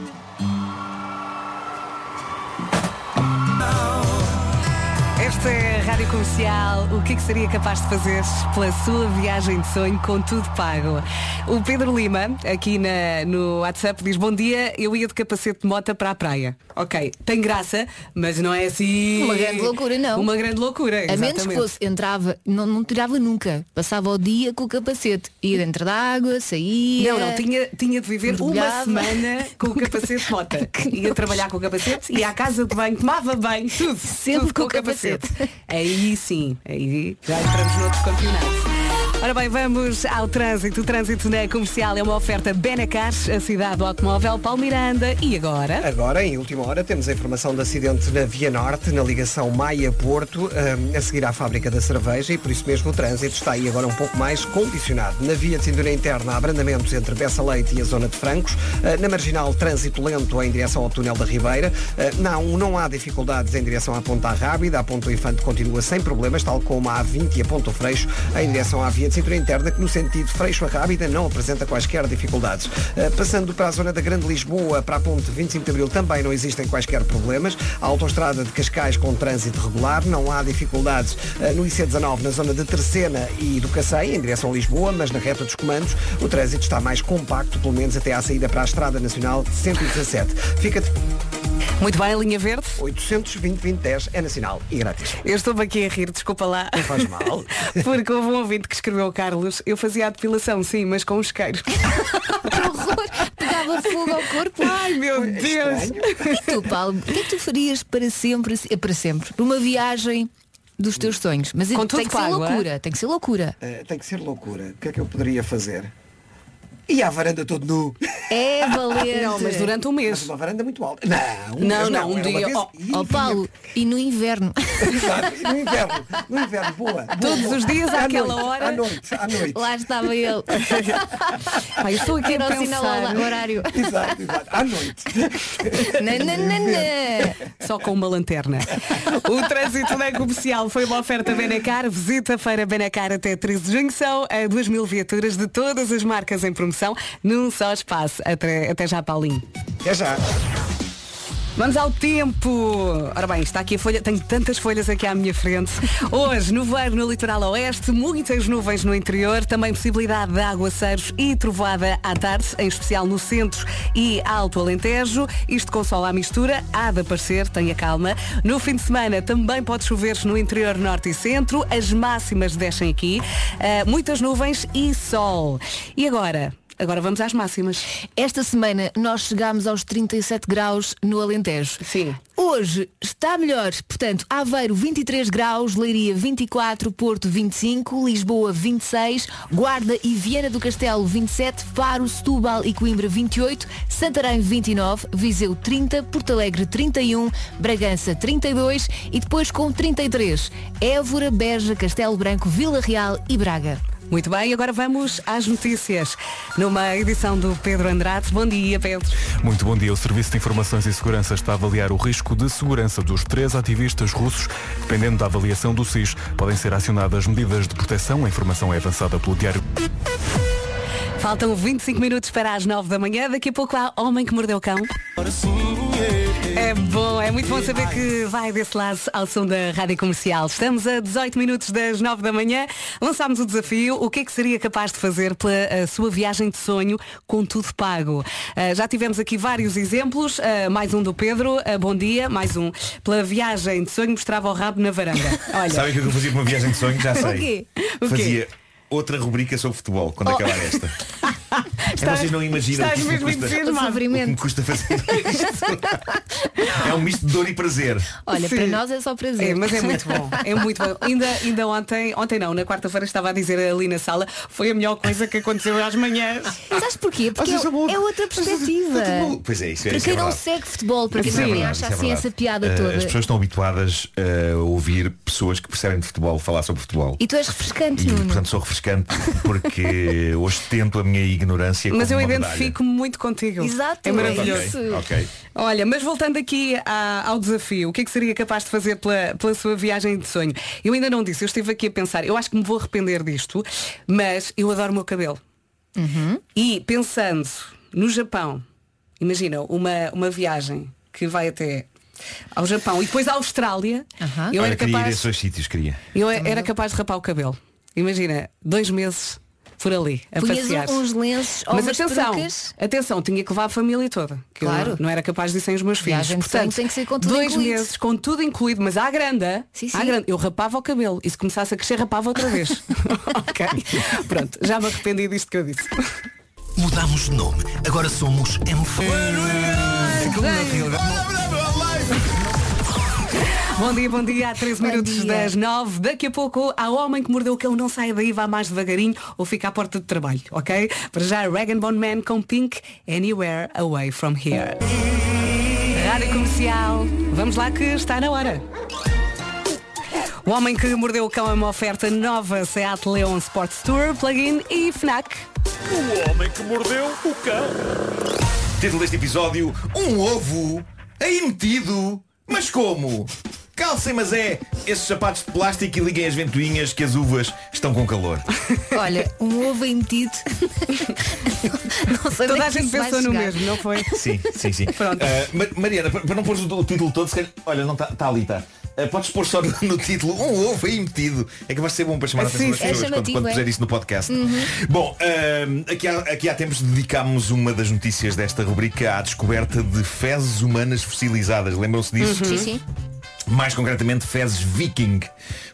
Speaker 1: Esta é a Rádio Comercial. O que é que seria capaz de fazer pela sua viagem de sonho com tudo pago? O Pedro Lima, aqui na- no WhatsApp, diz Bom dia, eu ia de capacete de moto para a praia. Ok, tem graça, mas não é assim...
Speaker 4: Uma grande loucura, não.
Speaker 1: Uma grande loucura,
Speaker 4: A menos que fosse, entrava, não, não tirava nunca. Passava o dia com o capacete. Ia dentro da água, saía.
Speaker 1: Não, não, tinha, tinha de viver uma semana com o capacete de mota. Ia trabalhar com o capacete, ia à casa de banho, tomava banho, tudo.
Speaker 4: Sempre
Speaker 1: tudo
Speaker 4: com o capacete.
Speaker 1: Aí sim, aí já entramos noutro campeonato. Ora bem, vamos ao trânsito. O trânsito na comercial é uma oferta Benacar, a cidade do automóvel Paulo Miranda. E agora?
Speaker 3: Agora, em última hora, temos a informação de acidente na Via Norte, na ligação Maia-Porto, eh, a seguir à fábrica da cerveja e por isso mesmo o trânsito está aí agora um pouco mais condicionado. Na via de cintura interna, há abrandamentos entre Bessa Leite e a zona de Francos. Eh, Na marginal, trânsito lento em direção ao túnel da Ribeira. Eh, Não, não há dificuldades em direção à Ponta Rábida. A Ponta Infante continua sem problemas, tal como a A20 e a Ponta Freixo, em direção à via de cintura interna, que no sentido Freixo a Rábida não apresenta quaisquer dificuldades. Eh, Passando para a zona da Grande Lisboa, para a Ponte 25 de Abril, também não existem quaisquer problemas. A autoestrada de Cascais com trânsito regular, não há dificuldades eh, no IC19 na zona de Terceira e do Cacém, em direção a Lisboa, mas na reta dos comandos o trânsito está mais compacto, pelo menos até à saída para a Estrada Nacional 117. Fica de
Speaker 1: Muito bem, linha verde.
Speaker 3: 820 2010 é nacional e grátis.
Speaker 1: Eu estou-me aqui a rir, desculpa lá.
Speaker 3: Não faz mal.
Speaker 1: Porque houve um ouvinte que escreveu, Carlos, eu fazia a depilação, sim, mas com um isqueiro.
Speaker 4: Pegava fogo ao corpo.
Speaker 1: Ai meu Deus!
Speaker 4: E tu, Paulo, o que é que tu farias para sempre, para sempre, numa viagem dos teus sonhos? Mas tem que ser
Speaker 1: pago, é?
Speaker 4: loucura, tem que ser loucura.
Speaker 3: Eh, tem que ser loucura. O que é que eu poderia fazer? E à varanda todo nu.
Speaker 4: É valente.
Speaker 1: Não, mas durante um
Speaker 3: Mas
Speaker 1: mês.
Speaker 3: uma varanda muito alta. Não, um
Speaker 1: Não,
Speaker 3: mês
Speaker 1: não, um dia.
Speaker 3: vez
Speaker 1: oh,
Speaker 3: e
Speaker 4: Ó Paulo, e no inverno?
Speaker 3: Exato, e no inverno, no inverno, boa. boa,
Speaker 1: Todos
Speaker 3: boa.
Speaker 1: os dias,
Speaker 3: À
Speaker 1: àquela
Speaker 3: noite,
Speaker 1: hora.
Speaker 3: À noite, à noite.
Speaker 4: Lá estava ele.
Speaker 1: Pai, eu estou aqui
Speaker 4: Era
Speaker 1: a
Speaker 4: sinal
Speaker 1: pensar.
Speaker 4: ao horário.
Speaker 3: Exato, exato. À noite.
Speaker 4: Nananana.
Speaker 1: Só com uma lanterna. O trânsito na comercial foi uma oferta Benacar. Visita a feira Benacar até 13 de junho. São a 2 mil viaturas de todas as marcas em promoção num só espaço. Até, até já, Paulinho.
Speaker 3: É já.
Speaker 1: Vamos ao tempo. Ora bem, está aqui a folha, tenho tantas folhas aqui à minha frente. Hoje, nevoeiro no litoral oeste, muitas nuvens no interior, também possibilidade de aguaceiros e trovoada à tarde, em especial no centro e Alto Alentejo. Isto com sol à mistura, há de aparecer, tenha calma. No fim de semana também pode chover no interior norte e centro, as máximas descem aqui, Ah, muitas nuvens e sol. E agora? Agora vamos às máximas.
Speaker 4: Esta semana nós chegámos aos 37 graus no Alentejo.
Speaker 1: Sim.
Speaker 4: Hoje está melhor, portanto, Aveiro 23 graus, Leiria 24, Porto 25, Lisboa 26, Guarda e Viana do Castelo 27, Faro, Setúbal e Coimbra 28, Santarém 29, Viseu 30, Porto Alegre 31, Bragança 32 e depois com 33, Évora, Beja, Castelo Branco, Vila Real e Braga.
Speaker 1: Muito bem, agora vamos às notícias. Numa edição do Pedro Andrade. Bom dia, Pedro.
Speaker 2: Muito bom dia. O Serviço de Informações e Segurança está a avaliar o risco de segurança dos três ativistas russos. Dependendo da avaliação do SIS, podem ser acionadas medidas de proteção. A informação é avançada pelo Diário.
Speaker 1: Faltam 25 minutos para as 9 da manhã. Daqui a pouco há Homem que Mordeu o Cão. É bom, é muito bom saber que vai desse lado ao som da Rádio Comercial. Estamos a 18 minutos das 9 da manhã. Lançámos o desafio. O que é que seria capaz de fazer pela sua viagem de sonho com tudo pago? Ah, já tivemos aqui vários exemplos. Ah, mais um do Pedro. Ah, bom dia. Mais um. Pela viagem de sonho mostrava o rabo na varanda. Olha.
Speaker 17: Sabe o que eu fazia para uma viagem de sonho? Já sei.
Speaker 1: O quê? O quê?
Speaker 17: Fazia outra rubrica sobre futebol quando
Speaker 1: Oh.
Speaker 17: acabar esta.
Speaker 1: Estás-
Speaker 17: Vocês não imaginam
Speaker 1: estás
Speaker 17: o que, isto me
Speaker 1: mesmo
Speaker 17: custa,
Speaker 1: entusiasmado.
Speaker 17: o que me custa fazer isto. É um misto de dor e prazer.
Speaker 4: Olha,
Speaker 1: Sim.
Speaker 4: para nós é só prazer.
Speaker 1: É, mas é muito bom. É muito bom. Ainda, ainda ontem, ontem não, na quarta-feira estava a dizer ali na sala, foi a melhor coisa que aconteceu às manhas.
Speaker 4: Sabes porquê? Porque é, é outra perspectiva.
Speaker 17: Pois é, isso é,
Speaker 4: Para
Speaker 17: isso
Speaker 4: quem
Speaker 17: é
Speaker 4: não segue futebol, para quem
Speaker 17: é verdade,
Speaker 4: acha
Speaker 17: é
Speaker 4: assim essa piada
Speaker 17: Eh,
Speaker 4: toda.
Speaker 17: As pessoas estão habituadas eh, a ouvir pessoas que percebem de futebol falar sobre futebol.
Speaker 4: E tu és refrescante,
Speaker 17: E
Speaker 4: Nuno.
Speaker 17: portanto sou refrescante porque ostento a minha ignorância
Speaker 1: Mas eu
Speaker 17: como uma
Speaker 1: identifico-me muito contigo.
Speaker 4: Exato,
Speaker 1: É maravilhoso.
Speaker 17: medalha. Ok, ok.
Speaker 1: Olha, mas voltando aqui à- ao desafio, o que é que seria capaz de fazer pela, pela sua viagem de sonho? Eu ainda não disse, eu estive aqui a pensar, eu acho que me vou arrepender disto, mas eu adoro o meu cabelo.
Speaker 4: Uhum.
Speaker 1: E pensando no Japão, imagina, uma, uma viagem que vai até ao Japão e depois à Austrália, eu
Speaker 17: Olha,
Speaker 1: era
Speaker 17: queria ir a
Speaker 1: capaz.
Speaker 17: esses dois sítios, queria.
Speaker 1: Eu era capaz de rapar o cabelo. Imagina, dois meses por ali, a
Speaker 4: Punhas
Speaker 1: passear.
Speaker 4: uns lenços ou
Speaker 1: Mas atenção,
Speaker 4: perucas.
Speaker 1: atenção, tinha que levar a família toda. Que eu
Speaker 4: Claro.
Speaker 1: não, não era capaz de ir sem os meus filhos. Portanto,
Speaker 4: tem que ser com tudo
Speaker 1: dois
Speaker 4: incluído.
Speaker 1: meses com tudo incluído, mas à grande,
Speaker 4: Sim,
Speaker 1: à
Speaker 4: sim.
Speaker 1: grande, eu rapava o cabelo e se começasse a crescer, rapava outra vez. ok. Pronto, já me arrependi disto que eu disse.
Speaker 16: Mudámos de nome. Agora somos M4.
Speaker 1: Bom dia, bom dia. Há 13 minutos das 9. Daqui a pouco, há homem que mordeu o cão, não sai daí, vá mais devagarinho ou fica à porta de trabalho, ok? Para já, Rag Bone Man com Pink, Anywhere Away From Here. Rádio Comercial. Vamos lá que está na hora. O Homem que Mordeu o Cão é uma oferta nova Seat Leon Sports Tour, plug-in e FNAC.
Speaker 18: O homem que mordeu o cão.
Speaker 17: Título deste episódio, um ovo aí metido. Mas como? Calcem, mas é esses sapatos de plástico e liguem as ventoinhas que as uvas estão com calor.
Speaker 4: Olha, um ovo aí metido. não sei
Speaker 1: Toda
Speaker 4: é
Speaker 1: a
Speaker 4: que
Speaker 1: gente pensou no mesmo, não foi?
Speaker 17: Sim, sim, sim.
Speaker 1: Pronto.
Speaker 17: Ah, Ma- Mariana, para não pôr o, o título todo, se calhar- olha, não está tá ali, está. podes pôr só no, no título um ovo aí metido. É que vai ser bom para chamar a atenção
Speaker 4: Sim,
Speaker 17: das
Speaker 4: é
Speaker 17: pessoas quando,
Speaker 4: chamativo,
Speaker 17: quando
Speaker 4: é.
Speaker 17: puser isso no podcast.
Speaker 4: Uhum.
Speaker 17: Bom, ah, aqui, há, aqui há tempos dedicámos uma das notícias desta rubrica à descoberta de fezes humanas fossilizadas. Lembram-se disso?
Speaker 4: Sim, sim.
Speaker 17: Mais concretamente, fezes viking.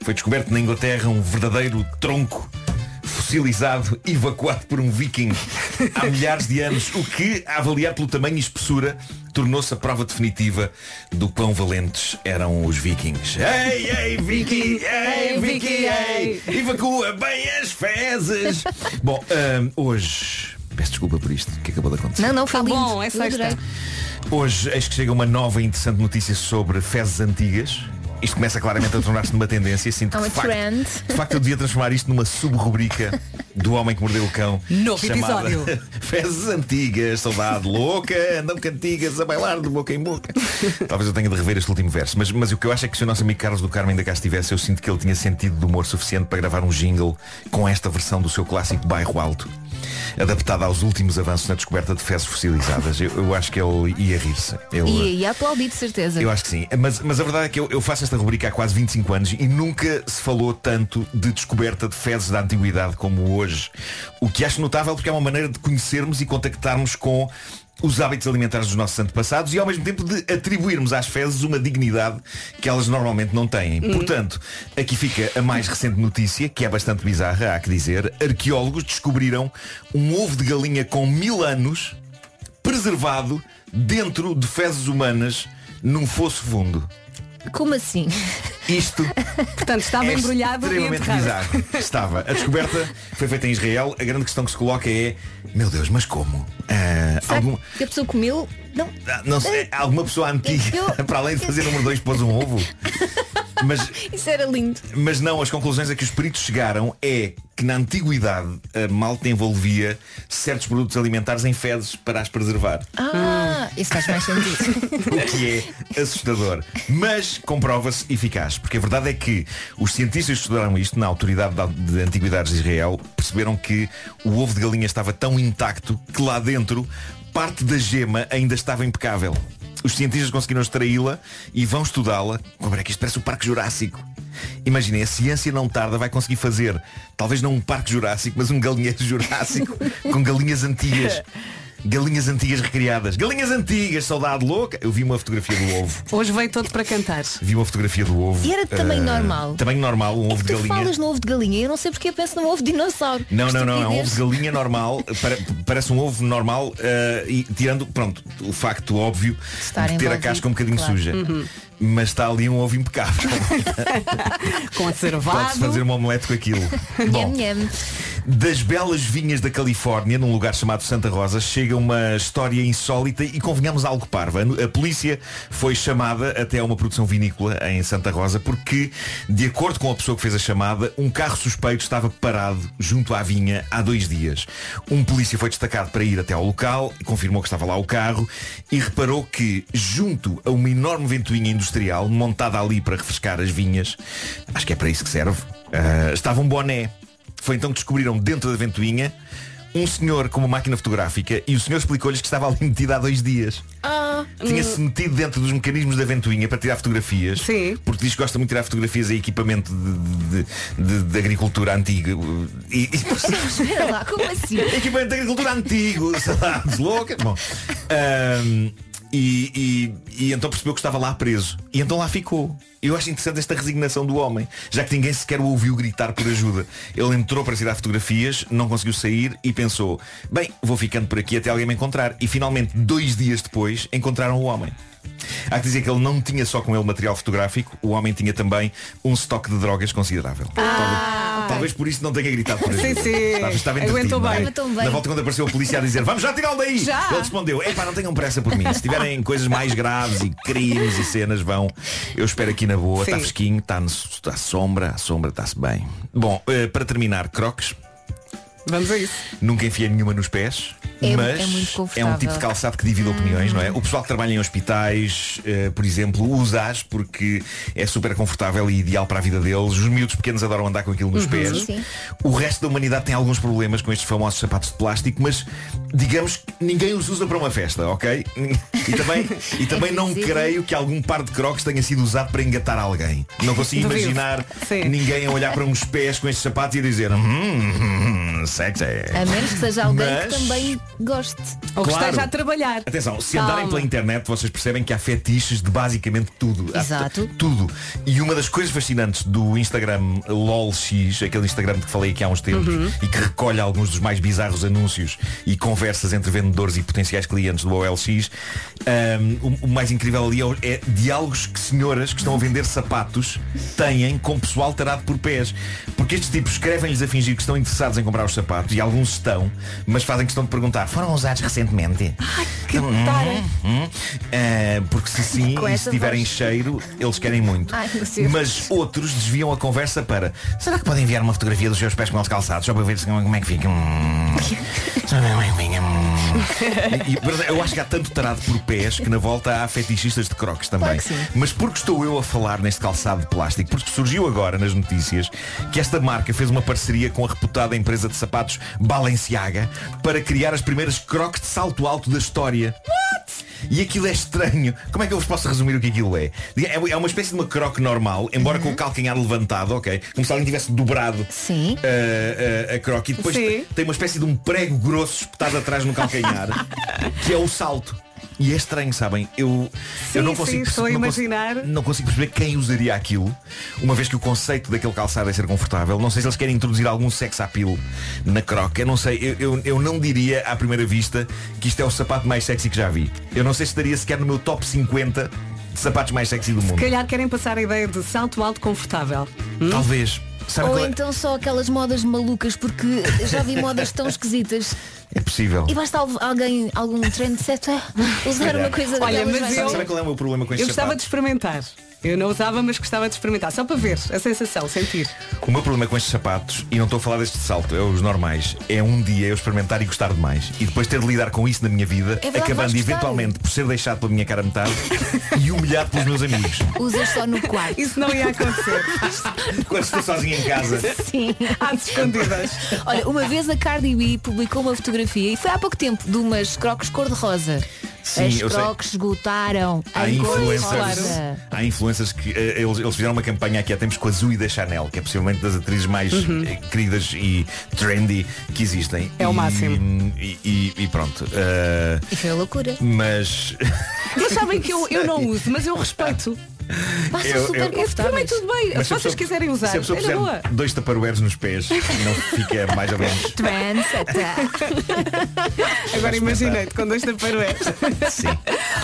Speaker 17: Foi descoberto na Inglaterra um verdadeiro tronco fossilizado, evacuado por um viking há milhares de anos, o que, a avaliar pelo tamanho e espessura, tornou-se a prova definitiva do quão valentes eram os vikings. Ei, ei, viking, ei, viking, ei, evacua bem as fezes. Bom, ahm, hoje, peço desculpa por isto que acabou de acontecer.
Speaker 4: Não, não, foi
Speaker 1: Tá bom, é sexta.
Speaker 17: Hoje, eis que chega uma nova e interessante notícia sobre fezes antigas. Isto começa claramente a tornar-se numa tendência. Sinto
Speaker 4: É
Speaker 17: que
Speaker 4: uma
Speaker 17: de facto,
Speaker 4: trend.
Speaker 17: de facto eu devia transformar isto numa sub-rubrica do Homem que Mordeu o Cão.
Speaker 1: Novo
Speaker 17: chamada
Speaker 1: episódio.
Speaker 17: Fezes antigas, saudade louca, andam cantigas a bailar de boca em boca. Talvez eu tenha de rever este último verso. Mas, mas o que eu acho é que se o nosso amigo Carlos do Carmo ainda cá estivesse, eu sinto que ele tinha sentido de humor suficiente para gravar um jingle com esta versão do seu clássico Bairro Alto. Adaptada aos últimos avanços na descoberta de fezes fossilizadas. Eu, eu acho que ele ia rir-se. Ele-
Speaker 4: E, e aplaudi de certeza.
Speaker 17: eu acho que sim. Mas, mas a verdade é que eu, eu faço esta rubrica há quase 25 anos e nunca se falou tanto de descoberta de fezes da antiguidade como hoje. O que acho notável porque é uma maneira de conhecermos e contactarmos com os hábitos alimentares dos nossos antepassados e ao mesmo tempo de atribuirmos às fezes uma dignidade que elas normalmente não têm. Portanto, aqui fica a mais recente notícia, que é bastante bizarra, há que dizer. Arqueólogos descobriram um ovo de galinha com mil anos preservado dentro de fezes humanas num fosso fundo.
Speaker 4: Como assim?
Speaker 17: Isto
Speaker 1: Portanto, estava
Speaker 17: é
Speaker 1: embrulhado
Speaker 17: extremamente bizarro. Estava. A descoberta foi feita em Israel. A grande questão que se coloca é, meu Deus, mas como? Algum-
Speaker 4: que a pessoa comeu? Não.
Speaker 17: ah, não sei, alguma pessoa antiga,
Speaker 4: Eu-
Speaker 17: para além de fazer número 2, pôs um ovo? Mas,
Speaker 4: Isso era lindo.
Speaker 17: mas não, as conclusões a que os peritos chegaram é que na antiguidade a malta envolvia certos produtos alimentares em fezes para as preservar.
Speaker 4: Ah, isso faz mais sentido.
Speaker 17: o que é assustador. Mas comprova-se eficaz, porque a verdade é que os cientistas que estudaram isto na Autoridade de Antiguidades de Israel perceberam que o ovo de galinha estava tão intacto que lá dentro parte da gema ainda estava impecável. Os cientistas conseguiram extraí-la e vão estudá-la. Agora é que isto parece o Parque Jurássico. Imaginem, a ciência não tarda vai conseguir fazer, talvez não um parque jurássico, mas um galinheiro jurássico com galinhas antigas. Galinhas antigas recriadas. Galinhas antigas, saudade louca. Eu vi uma fotografia do ovo.
Speaker 1: Hoje veio todo para cantar.
Speaker 17: Vi uma fotografia do ovo.
Speaker 4: E era de tamanho
Speaker 17: Ah,
Speaker 4: normal?
Speaker 17: Tamanho normal, um ovo de
Speaker 4: Tu
Speaker 17: galinha.
Speaker 4: falas no ovo de galinha, eu não sei porque eu penso num ovo de dinossauro.
Speaker 17: Não, não, não, é um ovo de galinha normal, pare- parece um ovo normal ah, e tirando, pronto, o facto óbvio
Speaker 4: Estar
Speaker 17: de ter a casca um bocadinho
Speaker 4: claro.
Speaker 17: suja.
Speaker 1: Uhum.
Speaker 17: Mas está ali um ovo impecável.
Speaker 1: Conservado.
Speaker 17: Pode-se fazer uma omelete com aquilo. Bom. Das belas vinhas da Califórnia, num lugar chamado Santa Rosa, chega uma história insólita e convenhamos algo parva. A polícia foi chamada até a uma produção vinícola em Santa Rosa porque, de acordo com a pessoa que fez a chamada, um carro suspeito estava parado junto à vinha há dois dias. Um polícia foi destacado para ir até ao local, confirmou que estava lá o carro e reparou que, junto a uma enorme ventoinha industrial montada ali para refrescar as vinhas, acho que é para isso que serve, ah, estava um boné. Foi então que descobriram dentro da ventoinha um senhor com uma máquina fotográfica e o senhor explicou-lhes que estava ali metido há dois dias.
Speaker 4: Ah,
Speaker 17: Tinha-se metido dentro dos mecanismos da ventoinha para tirar fotografias. Porque diz que gosta muito de tirar fotografias a equipamento de, de- de- de agricultura antiga. E, e-
Speaker 4: espera lá, como assim?
Speaker 17: equipamento de agricultura antigo, saudades loucas. Bom, ahm, E, e- e então percebeu que estava lá preso. E então lá ficou. Eu acho interessante esta resignação do homem, já que ninguém sequer o ouviu gritar por ajuda. Ele entrou para tirar fotografias, não conseguiu sair e pensou, bem, vou ficando por aqui até alguém me encontrar. E finalmente, dois dias depois, encontraram o homem. Há que dizer que ele não tinha só com ele material fotográfico, o homem tinha também um estoque de drogas considerável. Talvez, talvez por isso não tenha gritado por.
Speaker 1: Sim, sim.
Speaker 17: Estava, estava
Speaker 1: Aguentou
Speaker 17: é?
Speaker 1: Aguentou bem.
Speaker 17: Na volta quando apareceu a polícia a dizer Vamos já tirá-lo daí
Speaker 1: Já?
Speaker 17: Ele respondeu Epá, não tenham pressa por mim Se tiverem coisas mais graves e crimes e cenas Vão, eu espero aqui na boa. Está fresquinho, está no- está à sombra A sombra está-se bem Bom, eh, para terminar, crocs
Speaker 1: Vamos a isso.
Speaker 17: Nunca enfiei nenhuma nos pés
Speaker 4: É-
Speaker 17: mas
Speaker 4: é muito
Speaker 17: é
Speaker 4: confortável.
Speaker 17: um tipo de calçado que divide opiniões, não é? O pessoal que trabalha em hospitais, eh, por exemplo, usa-as porque é super confortável e ideal para a vida deles. Os miúdos pequenos adoram andar com aquilo nos
Speaker 4: Uhum.
Speaker 17: pés.
Speaker 4: Sim, sim.
Speaker 17: O resto da humanidade tem alguns problemas com estes famosos sapatos de plástico, mas digamos que ninguém os usa para uma festa, ok? E também, e também não
Speaker 4: visível.
Speaker 17: creio que algum par de crocs tenha sido usado para engatar alguém. Não consigo imaginar ninguém a olhar para uns pés com estes sapatos e a dizer hum, sexy.
Speaker 4: A menos que seja alguém
Speaker 17: Mas-
Speaker 4: que também goste.
Speaker 1: Ou que
Speaker 17: Claro.
Speaker 1: esteja a trabalhar.
Speaker 17: Atenção, se
Speaker 1: Calma.
Speaker 17: andarem pela internet vocês percebem que há fetiches de basicamente tudo.
Speaker 4: Exato.
Speaker 17: Tudo. E uma das coisas fascinantes do Instagram LOLX, aquele Instagram de que falei aqui há uns tempos,
Speaker 1: Uhum.
Speaker 17: e que recolhe alguns dos mais bizarros anúncios e conversas entre vendedores e potenciais clientes do OLX, ahm, o, mais incrível ali é, é diálogos que senhoras que estão a vender sapatos têm com pessoal tarado por pés. Porque estes tipos escrevem-lhes a fingir que estão interessados em comprar os sapatos, e alguns estão, mas fazem questão de perguntar, foram usados recentemente?
Speaker 1: Que
Speaker 17: Hum, hum. Ah, porque se sim
Speaker 4: Com
Speaker 17: e
Speaker 4: essa
Speaker 17: se tiverem
Speaker 4: voz.
Speaker 17: cheiro, eles querem muito.
Speaker 4: Ai, meu Deus.
Speaker 17: Mas outros desviam a conversa para Será que podem enviar uma fotografia dos seus pés com eles calçados Só para ver se- como é que fica Hum. Só como é que fica? Hum. E, Eu acho que há tanto tarado por pés Que na volta há fetichistas de crocs também
Speaker 4: Claro que sim.
Speaker 17: Mas porque estou eu a falar neste calçado de plástico Porque surgiu agora nas notícias Que esta marca fez uma parceria com a reputada empresa de sapatos Balenciaga Para criar as primeiras crocs de salto alto da história e aquilo é estranho. Como é que eu vos posso resumir o que aquilo é? É é uma espécie de uma croque normal, embora com o calcanhar levantado, ok? Como se alguém tivesse dobrado
Speaker 4: Sim.
Speaker 17: uh, uh, a croque. E depois
Speaker 1: Sim.
Speaker 17: tem uma espécie de um prego grosso espetado atrás no calcanhar, que é o salto. E é estranho, sabem? Eu,
Speaker 1: Sim,
Speaker 17: eu não
Speaker 1: sim,
Speaker 17: consigo,
Speaker 1: a
Speaker 17: não consigo-
Speaker 1: imaginar.
Speaker 17: não consigo perceber quem usaria aquilo, uma vez que o conceito daquele calçado é ser confortável. Não sei se eles querem introduzir algum sex appeal na croca. Eu não sei, eu, eu, eu não diria à primeira vista que isto é o sapato mais sexy que já vi. Eu não sei se estaria sequer no meu top 50 de sapatos mais sexy do
Speaker 1: Se
Speaker 17: mundo.
Speaker 1: calhar querem passar a ideia de salto alto confortável. Hum?
Speaker 17: Talvez. Sabe
Speaker 4: Ou
Speaker 17: qual é?
Speaker 4: então só aquelas modas malucas, porque já vi modas tão esquisitas.
Speaker 17: É possível.
Speaker 4: E basta al- alguém, algum trendsetter, usar
Speaker 17: calhar.
Speaker 4: uma coisa
Speaker 1: Olha,
Speaker 4: daquelas
Speaker 1: mas
Speaker 4: vai
Speaker 1: eu-
Speaker 17: Sabe qual é o meu problema com este
Speaker 1: Eu gostava
Speaker 17: sapato?
Speaker 1: de experimentar. Eu não usava, mas gostava de experimentar. Só para ver a sensação, sentir.
Speaker 17: O meu problema com estes sapatos, e não estou a falar deste salto, é os normais, é um dia eu experimentar e gostar demais. E depois ter de lidar com isso na minha vida,
Speaker 4: É verdade,
Speaker 17: acabando eventualmente por ser deixado pela minha cara metade e humilhado pelos meus amigos.
Speaker 4: Usas só no quarto.
Speaker 1: Isso não ia acontecer.
Speaker 17: Quando estou sozinho em casa.
Speaker 4: Sim.
Speaker 1: Às escondidas.
Speaker 4: Olha, uma vez a Cardi B publicou uma fotografia e foi há pouco tempo de umas crocs cor-de-rosa.
Speaker 17: Sim,
Speaker 4: As crocs esgotaram
Speaker 17: Há influencers, há influencers que eh, eles, eles fizeram uma campanha aqui há tempos com a Zui da Chanel, que é possivelmente das atrizes mais
Speaker 1: Uhum.
Speaker 17: eh, queridas e trendy que existem.
Speaker 1: É o
Speaker 17: E-
Speaker 1: máximo.
Speaker 17: E, e- e pronto. eh,
Speaker 4: E foi a loucura.
Speaker 17: mas
Speaker 1: Mas sabem que eu, eu não uso, mas eu respeito.
Speaker 4: Passa
Speaker 17: Eu-
Speaker 4: super
Speaker 17: eu-
Speaker 1: tudo bem.
Speaker 17: Mas
Speaker 1: Se vocês quiserem usar,
Speaker 17: Se a pessoa
Speaker 1: é boa.
Speaker 17: dois taparoeiros nos pés, não fica mais ou menos.
Speaker 1: Agora imaginei-te com dois taparoeiros.
Speaker 17: Sim.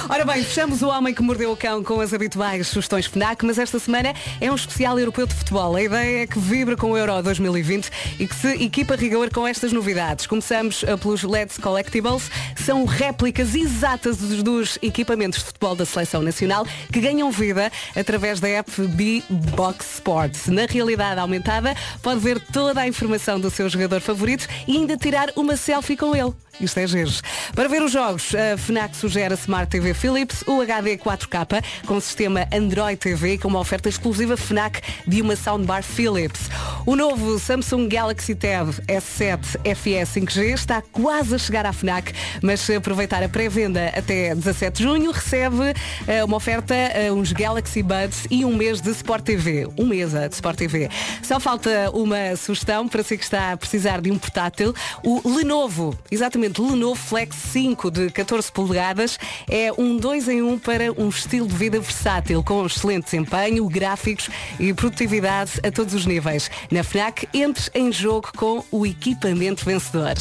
Speaker 1: Ora bem, fechamos o Homem que Mordeu o Cão com as habituais sugestões FNAC, mas esta semana é um especial europeu de futebol. A ideia é que vibra com o Euro 2020 e que se equipa a rigor com estas novidades. Começamos eh, pelos Let's Collectibles. São réplicas exatas dos, dos equipamentos de futebol da Seleção Nacional que ganham vida através da app B-Box Sports. Na realidade aumentada, pode ver toda a informação do seu jogador favorito e ainda tirar uma selfie com ele. Isto é giro. Para ver os jogos, a FNAC sugere a Smart TV Philips, o HD 4K com sistema Android TV com uma oferta exclusiva FNAC de uma soundbar Philips. O novo Samsung Galaxy Tab S7 FE 5G está quase a chegar à FNAC, mas se aproveitar a pré-venda até 17 de junho, recebe eh, uma oferta, eh, uns Galaxy Buds e um mês de Sport TV. Um mês de Sport TV. Só falta uma sugestão para si que está a precisar de um portátil. O Lenovo, exatamente, Lenovo Flex 5 de 14 polegadas, é um 2 em 1 para um estilo de vida versátil, com excelente desempenho, gráficos e produtividade a todos os níveis. Na FNAC, entre em jogo com o equipamento vencedor.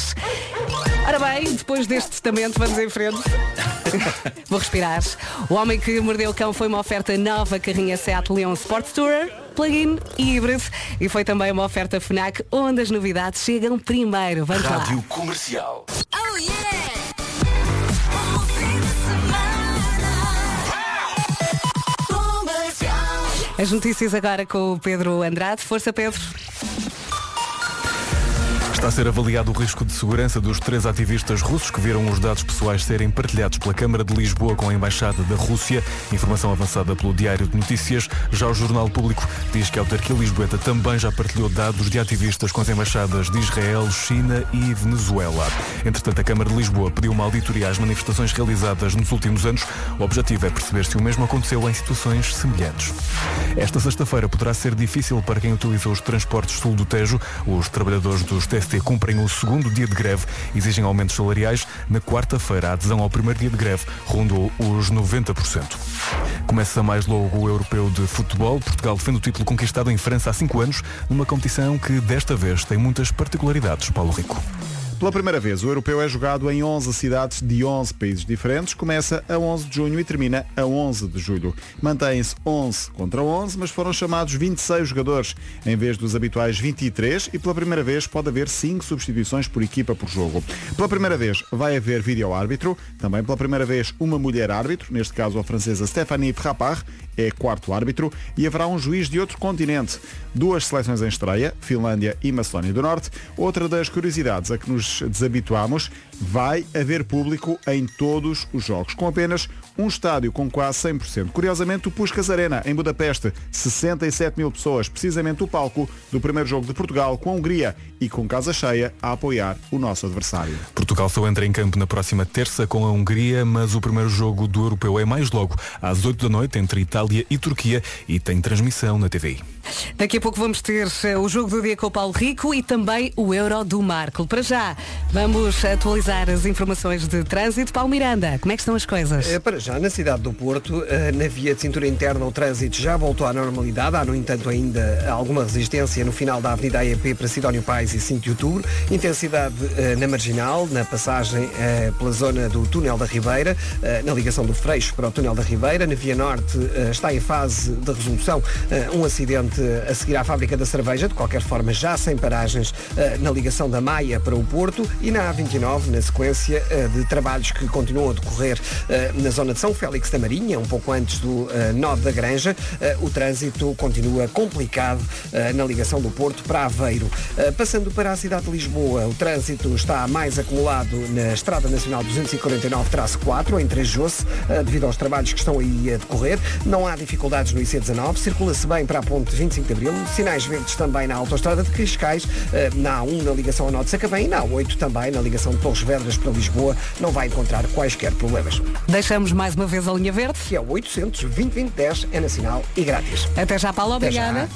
Speaker 1: Ora bem, depois deste testamento, vamos em frente. Vou respirar. O Homem que Mordeu o Cão foi uma oferta nova carrinha Seat Leon Sport Tourer, plug-in e híbrido. E foi também uma oferta FNAC, onde as novidades chegam primeiro. Vamos lá.
Speaker 16: Rádio Comercial.
Speaker 1: As notícias agora com o Pedro Andrade. Força, Pedro.
Speaker 2: Está a ser avaliado o risco de segurança dos três ativistas russos que viram os dados pessoais serem partilhados pela Câmara de Lisboa com a Embaixada da Rússia. Informação avançada pelo Diário de Notícias. Já o Jornal Público diz que a autarquia lisboeta também já partilhou dados de ativistas com as embaixadas de Israel, China e Venezuela. Entretanto, a Câmara de Lisboa pediu uma auditoria às manifestações realizadas nos últimos anos. O objetivo é perceber se o mesmo aconteceu em situações semelhantes. Esta sexta-feira poderá ser difícil para quem utiliza os transportes sul do Tejo. Os trabalhadores dos TST cumprem o segundo dia de greve, exigem aumentos salariais. Na quarta-feira, a adesão ao primeiro dia de greve rondou os 90%. Começa mais logo o europeu de futebol. Portugal defende o título conquistado em França há cinco anos, numa competição que desta vez tem muitas particularidades. Paulo Rico.
Speaker 19: Pela primeira vez, o europeu é jogado em 11 cidades de 11 países diferentes. Começa a 11 de junho e termina a 11 de julho. Mantém-se 11 contra 11, mas foram chamados 26 jogadores, em vez dos habituais 23, e pela primeira vez pode haver 5 substituições por equipa por jogo. Pela primeira vez vai haver vídeo-árbitro, também pela primeira vez uma mulher árbitro, neste caso a francesa Stéphanie Frappard, é quarto árbitro, e haverá um juiz de outro continente. Duas seleções em estreia, Finlândia e Macedónia do Norte. Outra das curiosidades a que nos desabituamos, vai haver público em todos os jogos, com apenas um estádio com quase 100%. Curiosamente, o Puskas Arena, em Budapeste, 67 mil pessoas, precisamente o palco do primeiro jogo de Portugal com a Hungria e com casa cheia a apoiar o nosso adversário.
Speaker 2: Portugal só entra em campo na próxima terça com a Hungria, mas o primeiro jogo do europeu é mais logo, às 8 da noite, entre Itália e Turquia, e tem transmissão na TVI.
Speaker 1: Daqui a pouco vamos ter eh, o jogo do dia com o Paulo Rico e também o Euro do Marco. Para já, vamos atualizar as informações de trânsito. Paulo Miranda, como é que estão as coisas?
Speaker 3: Eh, Para já, na cidade do Porto, eh, na via de cintura interna, o trânsito já voltou à normalidade. Há, no entanto, ainda alguma resistência no final da Avenida AEP para Sidónio Pais e 5 de Outubro. Intensidade na Marginal, na passagem pela zona do Túnel da Ribeira, na ligação do Freixo para o Túnel da Ribeira. Na Via Norte está em fase de resolução um acidente a seguir à fábrica da cerveja, de qualquer forma já sem paragens eh, na ligação da Maia para o Porto e na A29, na sequência eh, de trabalhos que continuam a decorrer eh, na zona de São Félix da Marinha, um pouco antes do nó da Granja, o trânsito continua complicado na ligação do Porto para Aveiro. Passando para a cidade de Lisboa, o trânsito está mais acumulado na Estrada Nacional 249-4, em eh, devido aos trabalhos que estão aí a decorrer. Não há dificuldades no IC19, circula-se bem para a ponte 25 de Abril, sinais verdes também na autoestrada de Cascais, eh, na A1 na ligação ao Nó de Sacavém e na A8 também na ligação de Torres Vedras para Lisboa. Não vai encontrar quaisquer problemas.
Speaker 1: Deixamos mais uma vez a linha verde.
Speaker 3: Que é o 800 2010 é nacional e grátis.
Speaker 1: Até já, Paulo. Obrigada.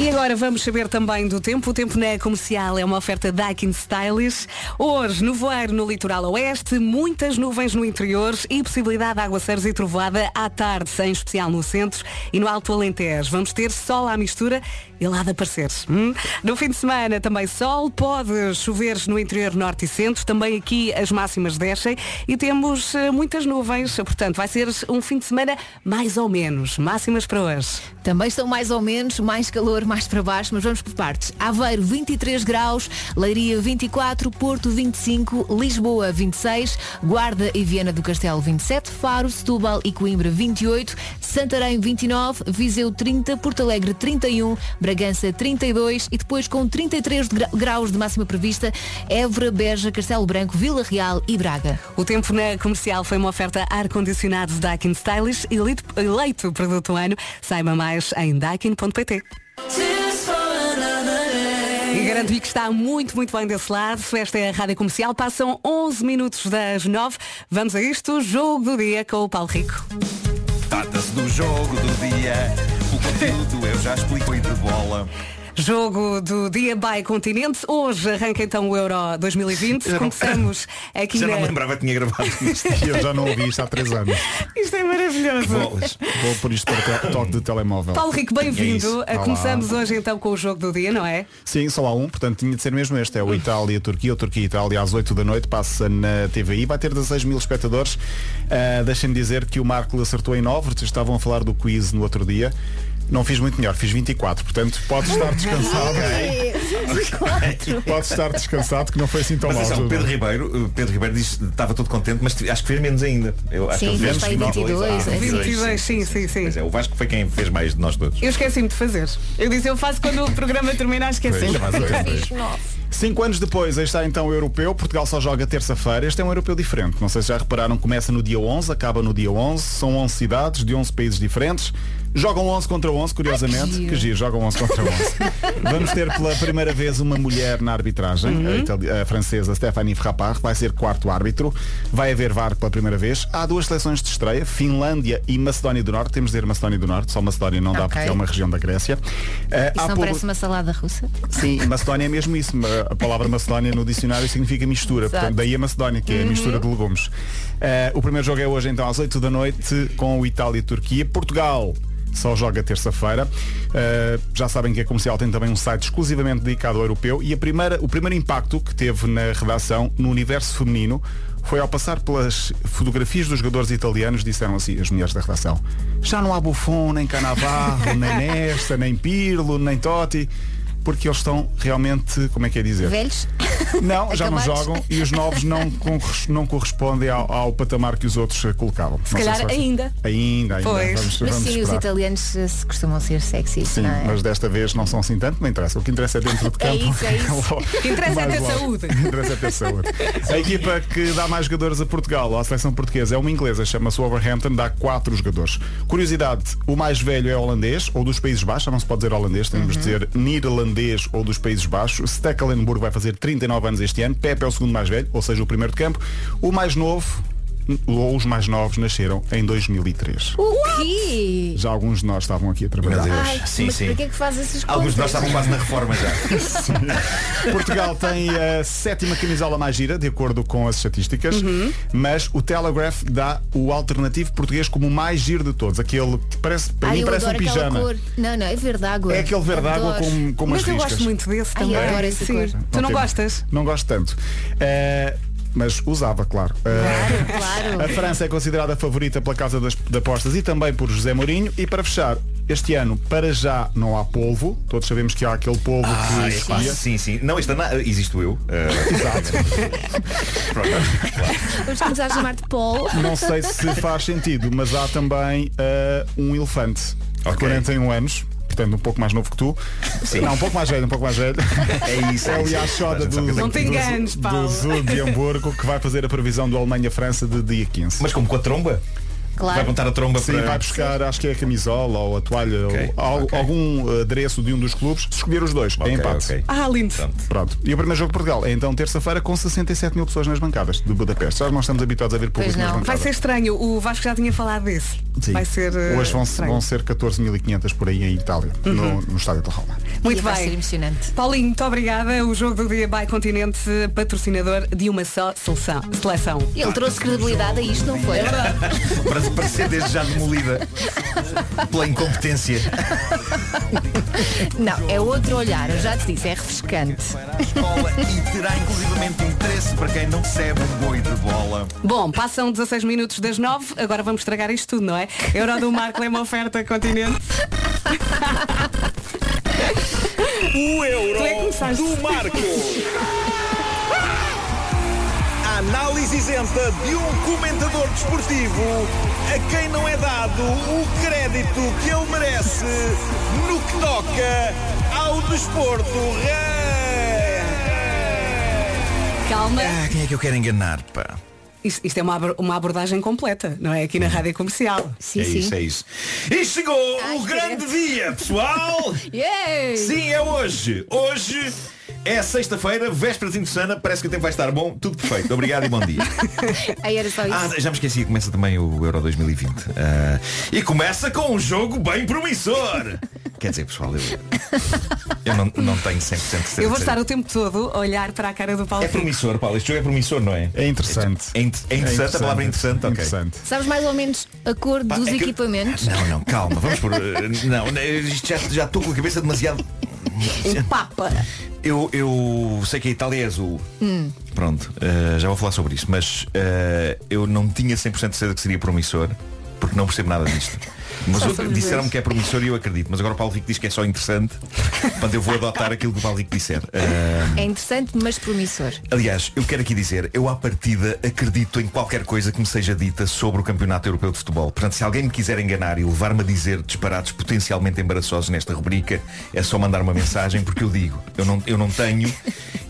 Speaker 1: E agora vamos saber também do tempo. O tempo na comercial é uma oferta Daikin Stylish. Hoje, no voeiro no litoral oeste, muitas nuvens no interior e possibilidade de aguaceiros e trovada à tarde, em especial no centro e no Alto Alentejo. Vamos ter sol à mistura e lá de aparecer. hum? No fim de semana também sol, pode chover no interior norte e centro, também aqui as máximas descem e temos eh, muitas nuvens, portanto vai ser um fim de semana mais ou menos. Máximas para hoje.
Speaker 4: Também estão mais ou menos, mais calor, mais para baixo, mas vamos por partes. Aveiro 23 graus, Leiria 24, Porto 25, Lisboa 26, Guarda e Viana do Castelo 27, Faro, Setúbal e Coimbra 28, Santarém 29, Viseu 30, Porto Alegre 31, Bragança 32 e depois com 33 de gra- graus de máxima prevista, Évora, Beja, Castelo Branco, Vila Real e Braga.
Speaker 1: O tempo na comercial foi uma oferta ar-condicionado Daikin Stylish, eleito, eleito produto do ano. Saiba mais em daikin.pt. E garanto-lhe que está muito, muito bem desse lado. Esta é a Rádio Comercial. Passam 11 minutos das 9. Vamos a isto. Jogo do dia com o Paulo Rico.
Speaker 17: Trata-se do jogo do dia. O conteúdo eu já explico de bola.
Speaker 1: Jogo do dia by Continente. Hoje arranca então o Euro 2020.
Speaker 17: Já não-
Speaker 1: Começamos aqui
Speaker 17: Já
Speaker 1: na...
Speaker 17: não lembrava que tinha gravado isto.
Speaker 19: Eu já não ouvi isto há três anos.
Speaker 1: Isto é maravilhoso.
Speaker 19: Bolas. Vou pôr isto para to- toque de telemóvel.
Speaker 1: Paulo Rico,
Speaker 19: É
Speaker 1: bem-vindo.
Speaker 19: Olá.
Speaker 1: Começamos hoje então com o jogo do dia, não é?
Speaker 19: Sim, só há um, portanto tinha de ser mesmo este. É o Itália-Turquia, o Turquia-Itália às 8 da noite, passa na TVI, vai ter 16 mil espectadores. Ah, Deixem-me dizer que o Marco acertou em 9, vocês estavam a falar do quiz no outro dia. Não fiz muito melhor, fiz 24, portanto pode estar descansado. Pode estar descansado que não foi assim tão
Speaker 17: Mas
Speaker 19: mal.
Speaker 17: atenção. Pedro Ribeiro, uh, Pedro Ribeiro disse que estava todo contente, mas acho que fez menos ainda. Eu acho
Speaker 1: Sim,
Speaker 17: que
Speaker 1: fez
Speaker 17: fez
Speaker 1: para aí
Speaker 17: 22.
Speaker 1: 22,
Speaker 17: Ah,
Speaker 1: é. 22, sim, sim, sim.
Speaker 17: Pois é, o Vasco foi quem fez mais de nós todos.
Speaker 1: Eu esqueci-me de fazer. Eu disse, eu faço quando o programa terminar, esqueci.
Speaker 19: Cinco anos depois, aí está então o europeu. Portugal só joga terça-feira. Este é um europeu diferente. Não sei se já repararam, começa no dia 11, acaba no dia 11. São 11 cidades de 11 países diferentes. Jogam 11 contra 11, curiosamente.
Speaker 1: giro.
Speaker 19: que giro, jogam 11 contra 11. Vamos ter pela primeira vez uma mulher na arbitragem,
Speaker 1: Uhum.
Speaker 19: a, a francesa Stéphanie Frappard, vai ser quarto árbitro. Vai haver VAR pela primeira vez. Há duas seleções de estreia, Finlândia e Macedónia do Norte. Temos de dizer Macedónia do Norte, só Macedónia não dá
Speaker 4: Ok.
Speaker 19: porque é uma região da Grécia. Eh,
Speaker 4: Isso não parece uma salada russa?
Speaker 19: Sim, Macedónia é mesmo isso. A palavra Macedónia no dicionário significa mistura.
Speaker 4: Exato.
Speaker 19: Portanto, daí a Macedónia, que é a
Speaker 4: Uhum.
Speaker 19: mistura de legumes. Eh, o primeiro jogo é hoje, então, às 8 da noite, com o Itália e Turquia. Portugal só joga terça-feira. Eh, já sabem que a comercial tem também um site exclusivamente dedicado ao europeu. E a primeira, o primeiro impacto que teve na redação, no universo feminino, foi ao passar pelas fotografias dos jogadores italianos, disseram assim, as mulheres da redação, já não há Buffon, nem Canavarro, nem Nesta, nem Pirlo, nem Totti, porque eles estão realmente, como é que é dizer?
Speaker 4: Velhos?
Speaker 19: Não, já não jogam e os novos não, não correspondem ao, ao patamar que os outros eh, colocavam.
Speaker 1: Se
Speaker 19: Não
Speaker 1: calhar ainda.
Speaker 19: Ainda, ainda.
Speaker 1: Pois.
Speaker 19: Vamos,
Speaker 4: Mas
Speaker 19: vamos
Speaker 4: sim, os
Speaker 19: esperar.
Speaker 4: italianos eh, se costumam ser sexys,
Speaker 19: Sim,
Speaker 4: não é?
Speaker 19: mas desta vez não são assim tanto, não interessa. O que interessa é dentro de
Speaker 4: É
Speaker 19: campo.
Speaker 4: isso, é isso.
Speaker 19: Logo,
Speaker 1: O que interessa é ter
Speaker 19: logo.
Speaker 1: saúde.
Speaker 19: O que interessa é ter saúde. A equipa que dá mais jogadores a Portugal, à seleção portuguesa, é uma inglesa, chama-se Wolverhampton, dá quatro jogadores. Curiosidade, o mais velho é holandês, ou dos Países Baixos, já não se pode dizer holandês, temos de dizer neerlandês ou dos Países Baixos. Stekelenburg vai fazer 39 anos este ano, Pepe é o segundo mais velho, ou seja, o primeiro de campo. O mais novo, ou os mais novos, nasceram em 2003.
Speaker 4: O quê?
Speaker 19: Já alguns de nós estavam aqui a trabalhar.
Speaker 17: Meu Deus.
Speaker 4: Ai,
Speaker 17: Sim,
Speaker 4: mas
Speaker 17: sim.
Speaker 4: para que é que faz essas
Speaker 17: Alguns de nós estavam quase na reforma já.
Speaker 19: Portugal tem a sétima camisola mais gira, de acordo com as estatísticas,
Speaker 4: Uhum.
Speaker 19: mas o Telegraph dá o alternativo português como o mais giro de todos. Aquele que parece, para
Speaker 4: Ai,
Speaker 19: mim parece um pijama.
Speaker 4: cor. Não, não, é verde água.
Speaker 19: É aquele verde água
Speaker 4: Adoro.
Speaker 19: com, com umas
Speaker 1: Mas eu
Speaker 19: riscas.
Speaker 1: gosto muito desse
Speaker 4: Ai,
Speaker 1: também.
Speaker 4: eu adoro essa
Speaker 1: Sim.
Speaker 4: cor.
Speaker 1: Tu não
Speaker 19: Ok.
Speaker 1: gostas?
Speaker 19: Não gosto tanto. Eh, mas usava, claro. Eh,
Speaker 4: Claro.
Speaker 19: a França é considerada a favorita pela casa das de apostas e também por José Mourinho. E para fechar, este ano, para já, não há polvo. Todos sabemos que há aquele polvo
Speaker 17: Ah,
Speaker 19: que
Speaker 17: é claro. Sim, sim. Não, este ano ah, existo eu. Ah,
Speaker 19: Exato.
Speaker 17: pronto, claro.
Speaker 4: Vamos começar a chamar-te Paul.
Speaker 19: Não sei se faz sentido, mas há também eh, um elefante de
Speaker 17: Ok.
Speaker 19: 41 anos. Portanto, um pouco mais novo que tu.
Speaker 17: Sim.
Speaker 19: Não, um pouco mais velho, um pouco mais velho.
Speaker 17: É isso.
Speaker 19: É o
Speaker 17: isso.
Speaker 19: Yashoda do,
Speaker 17: Não
Speaker 19: do, do. Zoo de Hamburgo que vai fazer a previsão do Alemanha-França de dia 15.
Speaker 17: Mas como com a tromba? Vai
Speaker 4: Claro.
Speaker 17: montar a tromba
Speaker 19: Sim,
Speaker 17: para.
Speaker 19: vai buscar, acho que é a camisola ou a toalha
Speaker 17: Ok,
Speaker 19: ou al-
Speaker 17: ok.
Speaker 19: algum adereço de um dos clubes. Se escolher os dois,
Speaker 17: Ok,
Speaker 19: é empate.
Speaker 17: ok.
Speaker 1: Ah, lindo.
Speaker 19: Pronto. E o primeiro jogo de Portugal é então terça-feira com 67 mil pessoas nas bancadas de Budapeste. Já não estamos habituados a ver público
Speaker 4: Pois
Speaker 19: nas
Speaker 4: não.
Speaker 19: bancadas.
Speaker 1: Vai ser estranho. O Vasco já tinha falado desse.
Speaker 19: Sim.
Speaker 1: Vai ser. eh,
Speaker 19: Hoje vão,
Speaker 1: estranho.
Speaker 19: vão ser 14.500 por aí em Itália, no, no estádio de Roma.
Speaker 1: Muito
Speaker 4: E vai ser
Speaker 1: bem.
Speaker 4: emocionante.
Speaker 1: Paulinho, muito obrigada. O jogo do dia by Continente, patrocinador de uma só seleção. seleção.
Speaker 4: Ele trouxe credibilidade a isto, não foi? É.
Speaker 17: Para, para ser desde já demolida pela incompetência.
Speaker 4: Não, é outro olhar, eu já te disse, é refrescante.
Speaker 17: Escola e terá inclusivamente interesse para quem não recebe um boi de bola.
Speaker 1: Bom, passam 16 minutos das 9, agora vamos estragar isto tudo, não é? Euro do Marco é uma oferta continente.
Speaker 18: O euro
Speaker 1: é
Speaker 18: do Marco. A análise isenta de um comentador desportivo a quem não é dado o crédito que ele merece no que toca ao desporto.
Speaker 1: Calma.
Speaker 17: Ah, quem é que eu quero enganar, pá?
Speaker 1: Isto, isto é uma, uma abordagem completa, não é? Aqui na rádio comercial.
Speaker 4: Sim,
Speaker 17: é isso, é isso. E chegou o grande dia, pessoal!
Speaker 4: Yay!
Speaker 17: Sim, é hoje. Hoje é sexta-feira, véspera de fim de semana, parece que o tempo vai estar bom, tudo perfeito. Obrigado e bom dia.
Speaker 4: Aí era só isso.
Speaker 17: Ah, já me esqueci, começa também o Euro 2020. Ah, e começa com um jogo bem promissor. Quer dizer, pessoal, eu, eu não, não tenho 100% de certeza.
Speaker 1: Eu vou estar o tempo todo a olhar para a cara do Paulo
Speaker 17: É promissor, Paulo. Este jogo é promissor, não é?
Speaker 19: É interessante.
Speaker 17: É, in- é interessante, a palavra é interessante, ok.
Speaker 19: Interessante.
Speaker 4: Sabes mais ou menos a cor
Speaker 17: Pá,
Speaker 4: dos
Speaker 17: é que-
Speaker 4: equipamentos?
Speaker 17: Não, não, calma, vamos por. eh, Não, isto já já estou com a cabeça demasiado.
Speaker 1: Um papa.
Speaker 17: Eu, eu sei que a Itália é azul.
Speaker 4: Hum.
Speaker 17: Pronto, eh, já vou falar sobre isso, mas eh, eu não tinha 100% de certeza que seria promissor, porque não percebo nada disto. Mas eu-
Speaker 4: dois.
Speaker 17: que é promissor e eu acredito, mas agora o Paulo Rico diz que é só interessante, portanto eu vou adotar aquilo que o Paulo Rico disser.
Speaker 4: É interessante, mas promissor.
Speaker 17: Aliás, eu quero aqui dizer, eu à partida acredito em qualquer coisa que me seja dita sobre o Campeonato Europeu de Futebol. Portanto, se alguém me quiser enganar e levar-me a dizer disparados potencialmente embaraçosos nesta rubrica, é só mandar uma mensagem porque eu digo, eu não, eu não tenho,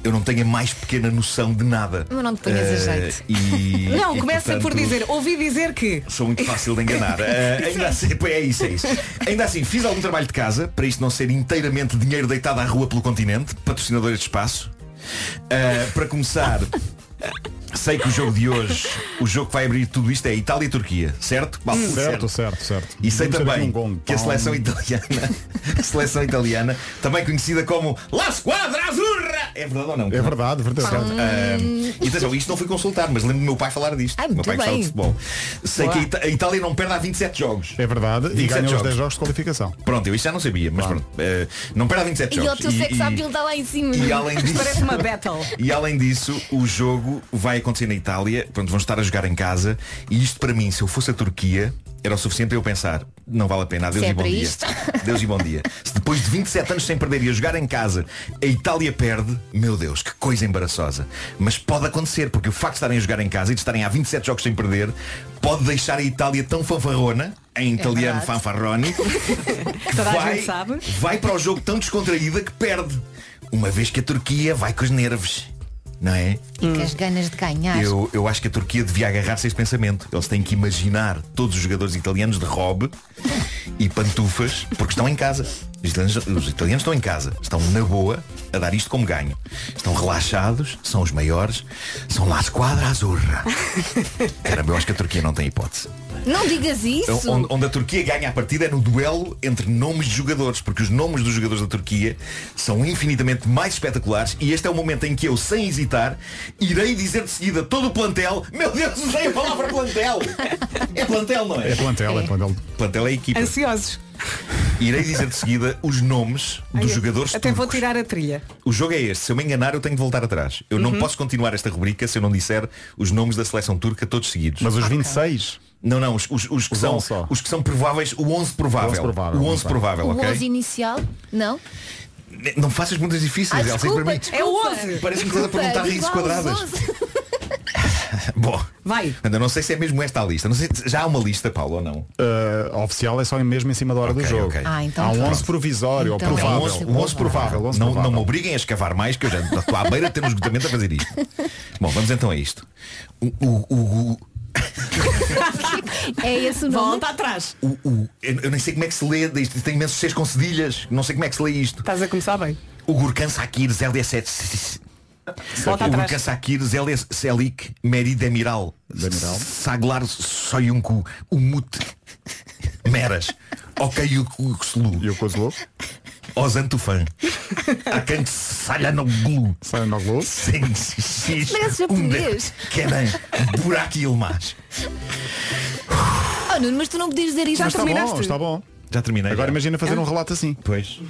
Speaker 17: eu não tenho a mais pequena noção de nada.
Speaker 4: Mas não te ponhas a
Speaker 17: Eh,
Speaker 4: jeito.
Speaker 17: E,
Speaker 1: Não,
Speaker 17: e,
Speaker 1: começa por
Speaker 17: portanto,
Speaker 1: dizer, ouvi dizer que.
Speaker 17: Sou muito fácil de enganar. Eh, ainda assim, é isso, é isso. Ainda assim, fiz algum trabalho de casa para isto não ser inteiramente dinheiro deitado à rua pelo continente, patrocinadores de espaço. Eh, para começar, sei que o jogo de hoje, o jogo que vai abrir tudo isto é Itália e Turquia, certo?
Speaker 19: Hum, certo, certo, certo.
Speaker 17: E sei
Speaker 19: Vamos
Speaker 17: também
Speaker 19: um gong.
Speaker 17: que a seleção italiana, a seleção italiana, também conhecida como La Squadra Azzurra, é verdade ou não?
Speaker 19: É verdade, verdade.
Speaker 17: Certo. Ah, e atenção, isto não fui consultar, mas lembro do meu pai falar disto.
Speaker 4: Ah,
Speaker 17: meu pai gostava de futebol. Sei
Speaker 19: Boa.
Speaker 17: que a Itália não perde há 27 jogos.
Speaker 19: É verdade. E
Speaker 17: 27
Speaker 19: ganha os
Speaker 17: jogos.
Speaker 19: 10 jogos de qualificação.
Speaker 17: Pronto, eu isso já não sabia, mas pronto. eh, não perde há 27
Speaker 4: E o
Speaker 17: jogos.
Speaker 4: teu sex appeal está lá em cima.
Speaker 17: e além disso,
Speaker 1: Parece uma battle.
Speaker 17: e além disso, o jogo vai acontecer na Itália, pronto, vão estar a jogar em casa, e isto para mim, se eu fosse a Turquia, era o suficiente para eu pensar, não vale a pena, adeus
Speaker 4: Se é
Speaker 17: e bom dia.
Speaker 4: isto.
Speaker 17: Deus e bom dia. Se depois de 27 anos sem perder e a jogar em casa, a Itália perde, meu Deus, que coisa embaraçosa. Mas pode acontecer, porque o facto de estarem a jogar em casa e de estarem há 27 jogos sem perder, pode deixar a Itália tão fanfarrona, em italiano
Speaker 1: verdade.
Speaker 17: fanfarroni, que
Speaker 1: Toda a
Speaker 17: vai,
Speaker 1: gente sabe.
Speaker 17: vai para o jogo tão descontraída que perde. Uma vez que a Turquia vai com os nervos. Não é?
Speaker 4: E com as ganas de ganhar.
Speaker 17: Eu, eu acho que a Turquia devia agarrar-se a este pensamento. Eles têm que imaginar todos os jogadores italianos de robe e pantufas, porque estão em casa. Os italianos, os italianos estão em casa, estão na boa a dar isto como ganho. Estão relaxados, são os maiores, são lá esquadra azurra. Caramba, eu acho que a Turquia não tem hipótese.
Speaker 4: Não digas isso.
Speaker 17: Onde, onde a Turquia ganha a partida é no duelo entre nomes de jogadores, porque os nomes dos jogadores da Turquia são infinitamente mais espetaculares e este é o momento em que eu, sem hesitar, irei dizer de seguida todo o plantel. Meu Deus, usei a palavra plantel! É plantel, não é?
Speaker 19: É plantel, é plantel.
Speaker 17: Plantel é a equipa.
Speaker 1: Ansiosos.
Speaker 17: Irei dizer de seguida os nomes dos
Speaker 1: Ai,
Speaker 17: jogadores
Speaker 1: Até vou
Speaker 17: turcos.
Speaker 1: tirar a trilha.
Speaker 17: O jogo é este. Se eu me enganar, eu tenho de voltar atrás. Eu não posso continuar esta rubrica se eu não disser os nomes da seleção turca todos seguidos.
Speaker 19: Mas os 26.
Speaker 17: Não, não, os, os, os que,
Speaker 19: Os
Speaker 17: são,
Speaker 19: 11 só.
Speaker 17: os que são prováveis, o 11 provável.
Speaker 19: O 11 provável,
Speaker 17: O 11
Speaker 19: muito bem.
Speaker 17: provável,
Speaker 4: o
Speaker 17: ok?
Speaker 4: 11 inicial? Não?
Speaker 17: Não faças perguntas difíceis,
Speaker 4: Ah,
Speaker 17: Elsa, isso
Speaker 4: desculpa.
Speaker 1: É o 11.
Speaker 17: Parece-me que estás a perguntar raízes quadradas.
Speaker 4: os 11.
Speaker 17: Bom,
Speaker 1: Vai.
Speaker 17: ainda não sei se é mesmo esta a lista. Não sei, se- já há uma lista, Paulo, ou não?
Speaker 19: Uh, oficial é só mesmo em cima da hora
Speaker 17: Ok,
Speaker 19: do jogo.
Speaker 17: ok.
Speaker 4: Ah, então
Speaker 19: Há um
Speaker 4: pronto.
Speaker 19: 11 provisório
Speaker 4: Então
Speaker 19: ou
Speaker 4: é
Speaker 19: provável.
Speaker 4: esse
Speaker 19: O 11 provável. 11
Speaker 17: Não, não
Speaker 19: provável.
Speaker 17: me obriguem a escavar mais, que eu já estou à beira de ter um esgotamento a fazer isto. Bom, vamos então a isto. O, o, o,
Speaker 4: É esse o nome?
Speaker 1: Volta atrás.
Speaker 17: o- o- eu, eu nem sei como é que se lê isto. Tem imensos seis com cedilhas. Não sei como é que se lê isto.
Speaker 1: Estás a começar bem.
Speaker 17: O Gurkan Sakir ZD7.
Speaker 1: Volta
Speaker 17: O
Speaker 1: atrás.
Speaker 17: Gurkan Sakir Zelia Selik Meri Demiral.
Speaker 19: Demiral.
Speaker 17: Saglar Soyuncu Umut Meras. Ok, o Kuslu.
Speaker 19: E o Kozlo?
Speaker 17: Ozan Tufan. Akan Salhanoglu.
Speaker 19: Salhanoglu.
Speaker 17: Sim, X.
Speaker 4: Parece japonês.
Speaker 17: Kenan. Burak Yilmaz.
Speaker 4: Oh, Nuno, mas tu não podias dizer isso.
Speaker 1: Já
Speaker 19: Mas está
Speaker 1: terminaste?
Speaker 19: bom, está bom.
Speaker 17: Já terminei.
Speaker 19: Agora
Speaker 17: já.
Speaker 19: imagina fazer um relato assim.
Speaker 17: Pois.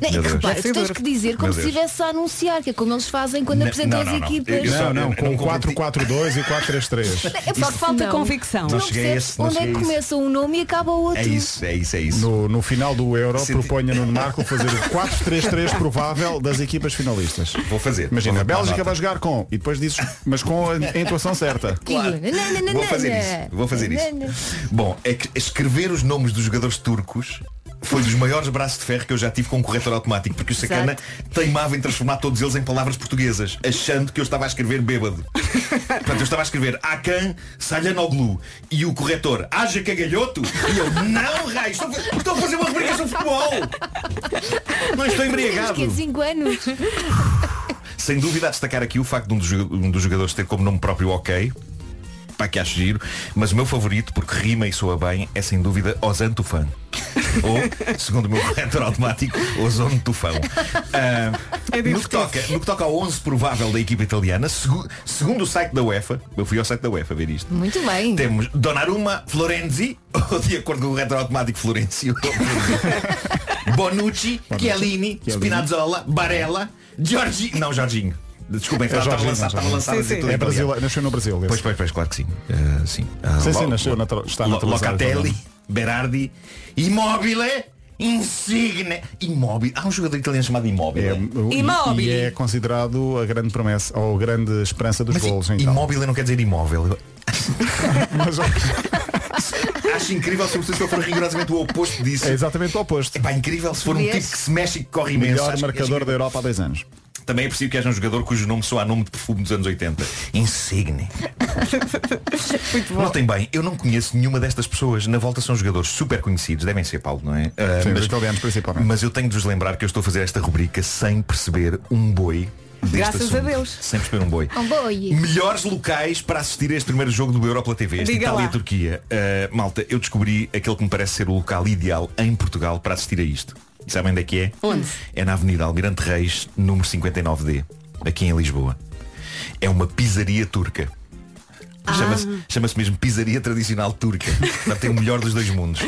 Speaker 4: Não, e repara, tu tens que dizer como se estivesse a anunciar, que é como eles fazem quando
Speaker 17: Não,
Speaker 4: apresentam
Speaker 17: não,
Speaker 4: as equipas.
Speaker 19: Não, não,
Speaker 17: não
Speaker 19: com
Speaker 17: comprometi.
Speaker 19: 4-4-2 e 4-3-3.
Speaker 4: É
Speaker 1: Só que falta
Speaker 4: Não.
Speaker 1: convicção.
Speaker 4: Tu
Speaker 17: Não
Speaker 4: não
Speaker 17: cheguei a
Speaker 4: percebes
Speaker 17: esse- não
Speaker 4: onde é que começa um nome e acaba o outro.
Speaker 17: É isso, é isso, é isso.
Speaker 19: No, no final do Euro,
Speaker 17: Senti-
Speaker 19: proponha no Marco fazer o 4-3-3 provável das equipas finalistas.
Speaker 17: Vou fazer.
Speaker 19: Imagina,
Speaker 17: Vou
Speaker 19: a Bélgica vai jogar com, e depois dizes, mas com a, intuação certa.
Speaker 17: Claro. Vou fazer isso. Vou fazer isso. Bom, é que escrever os nomes dos jogadores turcos foi dos maiores braços de ferro que eu já tive com um corretor automático, porque o sacana teimava em transformar todos eles em palavras portuguesas, achando que eu estava a escrever bêbado. Portanto, eu estava a escrever Acan Salhanoglu e o corretor Haja cagalhoto e eu, não, raio, estou, a- estou a fazer uma rubrica sobre futebol. Não estou embriagado.
Speaker 4: Que é 5 anos.
Speaker 17: Sem dúvida a destacar aqui o facto de um dos, um dos jogadores ter como nome próprio OK. Pá, que acho giro. Mas o meu favorito, porque rima e soa bem, é sem dúvida Ozan Tufan. Ou, segundo o meu corretor automático, Ozon Tufão. Ah, no, que toca, no que toca ao 11 provável da equipa italiana, segu- segundo o site da UEFA, eu fui ao site da UEFA ver isto.
Speaker 4: Muito bem.
Speaker 17: Temos Donnarumma, Florenzi, ou de acordo com o corretor automático Florencio, Bonucci, Chiellini, Spinazzola, Barella, Giorgi, não Jorginho. Desculpem,
Speaker 19: É
Speaker 17: estava lançado,
Speaker 19: não,
Speaker 17: estava lançado a
Speaker 19: Sim,
Speaker 17: dizer
Speaker 19: sim.
Speaker 17: tudo
Speaker 19: É brasileiro, nasceu no Brasil.
Speaker 17: Pois, pois, pois, claro que sim. Ah, sim. Ah,
Speaker 19: Sim, sim, nasceu natu- está naturalizado
Speaker 17: Locatelli. Berardi, Immobile, Insigne. Immobile. Há um jogador italiano chamado Immobile.
Speaker 19: E- E, é considerado a grande promessa, ou a grande esperança dos
Speaker 17: Mas
Speaker 19: golos.
Speaker 17: i-
Speaker 19: então.
Speaker 17: imóvel não quer dizer imóvel. Acho incrível se eu for rigorosamente o oposto disso.
Speaker 19: É exatamente o oposto.
Speaker 17: É pá, incrível se for um
Speaker 19: Aliás,
Speaker 17: tipo que se mexe e que corre imenso.
Speaker 19: Melhor
Speaker 17: Acho que-
Speaker 19: marcador
Speaker 17: acho
Speaker 19: da Europa há dois anos.
Speaker 17: Também é preciso que haja um jogador cujo nome soa a nome de perfume dos anos 80. Insigne. Notem bem, eu não conheço nenhuma destas pessoas. Na volta são jogadores super conhecidos, devem ser Paulo, não é?
Speaker 19: Sim,
Speaker 17: mas,
Speaker 19: italianos principalmente.
Speaker 17: mas eu tenho de vos lembrar que eu estou a fazer esta rubrica sem perceber um boi. deste
Speaker 1: Graças a
Speaker 17: assunto.
Speaker 1: Deus.
Speaker 17: Sem perceber um boi.
Speaker 4: Um boi.
Speaker 17: Melhores locais para assistir a este primeiro jogo do Euro pela TV, este. Itália-Turquia. Uh, malta, eu descobri aquele que me parece ser o local ideal em Portugal para assistir a isto. E sabem onde é que é?
Speaker 1: Onde?
Speaker 17: É na Avenida Almirante Reis, número 59D, aqui em Lisboa. É uma pizzaria turca.
Speaker 1: Ah.
Speaker 17: Chama-se chama-se mesmo pizzaria tradicional turca. Tem o melhor dos dois mundos.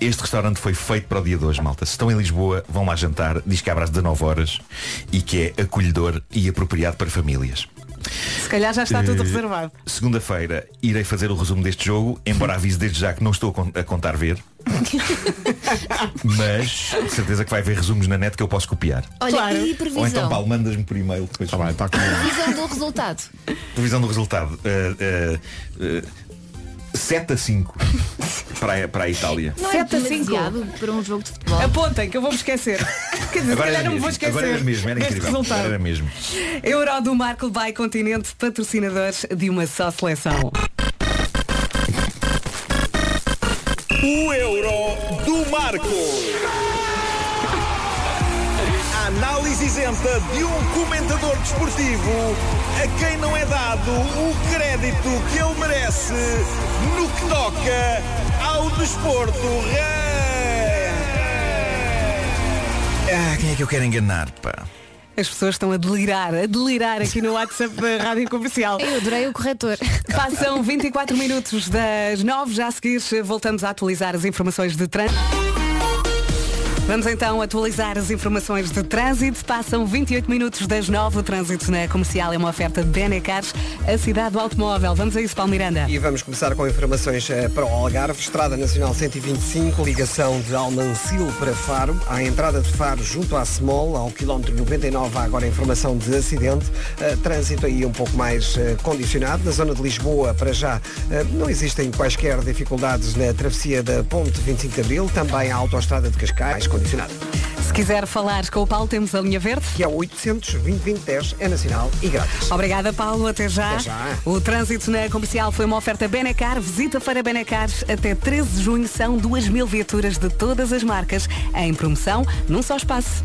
Speaker 17: Este restaurante foi feito para o dia de hoje, malta. Se estão em Lisboa, vão lá jantar. Diz que abre às 19 horas e que é acolhedor e apropriado para famílias.
Speaker 1: Se calhar já está tudo
Speaker 17: Eh,
Speaker 1: reservado.
Speaker 17: Segunda-feira irei fazer o resumo deste jogo, embora avise desde já que não estou a con- a contar ver. Mas de certeza que vai haver resumos na net que eu posso copiar.
Speaker 4: Olha, e
Speaker 17: Ou então
Speaker 4: previsão?
Speaker 17: Paulo, mandas-me por e-mail depois.
Speaker 19: tá
Speaker 4: Previsão do resultado.
Speaker 17: Previsão do resultado. Uh, uh, uh, 7 a 5 para, a- para a Itália.
Speaker 4: Não é
Speaker 1: 7 a 5.
Speaker 4: demasiado para um jogo de futebol.
Speaker 1: Apontem que eu vou me esquecer. Quer dizer, se
Speaker 17: Agora
Speaker 1: calhar
Speaker 17: era,
Speaker 1: não me vou
Speaker 17: mesmo,
Speaker 1: esquecer.
Speaker 17: agora era mesmo, era incrível.
Speaker 1: resultado.
Speaker 17: Agora era mesmo.
Speaker 1: Euro do Marco by Continente, patrocinadores de uma só seleção.
Speaker 18: O Euro do Marco. A análise isenta de um comentador desportivo a quem não é dado o crédito que ele merece no que toca ao desporto.
Speaker 17: Ah, quem é que eu quero enganar, pá?
Speaker 1: As pessoas estão a delirar, a delirar aqui no WhatsApp da Rádio Comercial.
Speaker 4: Eu adorei o corretor.
Speaker 1: Passam 24 minutos das 9, já a seguir voltamos a atualizar as informações de trânsito. Vamos então atualizar as informações de trânsito. Passam 28 minutos das 9. O trânsito na comercial é uma oferta de Benecars, a cidade do automóvel. Vamos a isso, Paulo Miranda.
Speaker 3: E vamos começar com informações eh, para o Algarve. Estrada Nacional 125, ligação de Almancil para Faro. À entrada de Faro, junto à Smol, ao quilómetro 99, há agora informação de acidente. Eh, trânsito aí um pouco mais eh, condicionado. Na zona de Lisboa, para já, não existem quaisquer dificuldades na travessia da Ponte 25 de Abril. Também a autoestrada de Cascais, mais condicionada.
Speaker 1: Se quiser falar com o Paulo, temos a linha verde.
Speaker 3: Que é o 800 2010 é nacional e grátis.
Speaker 1: Obrigada, Paulo. Até já.
Speaker 3: Até já.
Speaker 1: O trânsito na comercial foi uma oferta Benecar. Visita a Feira Benecar até 13 de junho. São 2 mil viaturas de todas as marcas em promoção num só espaço.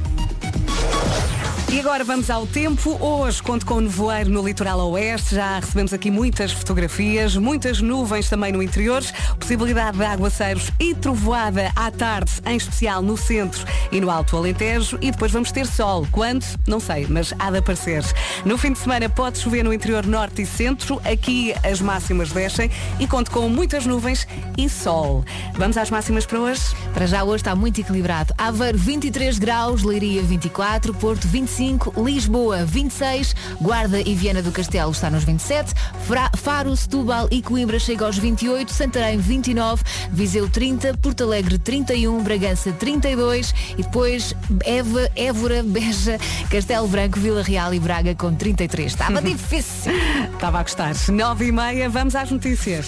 Speaker 1: E agora vamos ao tempo. Hoje conto com nevoeiro no litoral oeste. Já recebemos aqui muitas fotografias, muitas nuvens também no interior, possibilidade de aguaceiros e trovoada à tarde, em especial no centro e no Alto Alentejo. E depois vamos ter sol. Quando? Não sei, mas há de aparecer. No fim de semana pode chover no interior norte e centro. Aqui as máximas descem e conto com muitas nuvens e sol. Vamos às máximas para hoje?
Speaker 4: Para já hoje está muito equilibrado. Aveiro 23 graus, Leiria 24, Porto 25, Lisboa 26, Guarda e Viana do Castelo está nos 27, Fra- Faro, Setúbal e Coimbra chega aos 28, Santarém 29, Viseu 30, Porto Alegre 31, Bragança 32 e depois Eva, Évora, Beja, Castelo Branco, Vila Real e Braga com 33. Estava difícil.
Speaker 1: Estava a gostar. 9 e meia, vamos às notícias.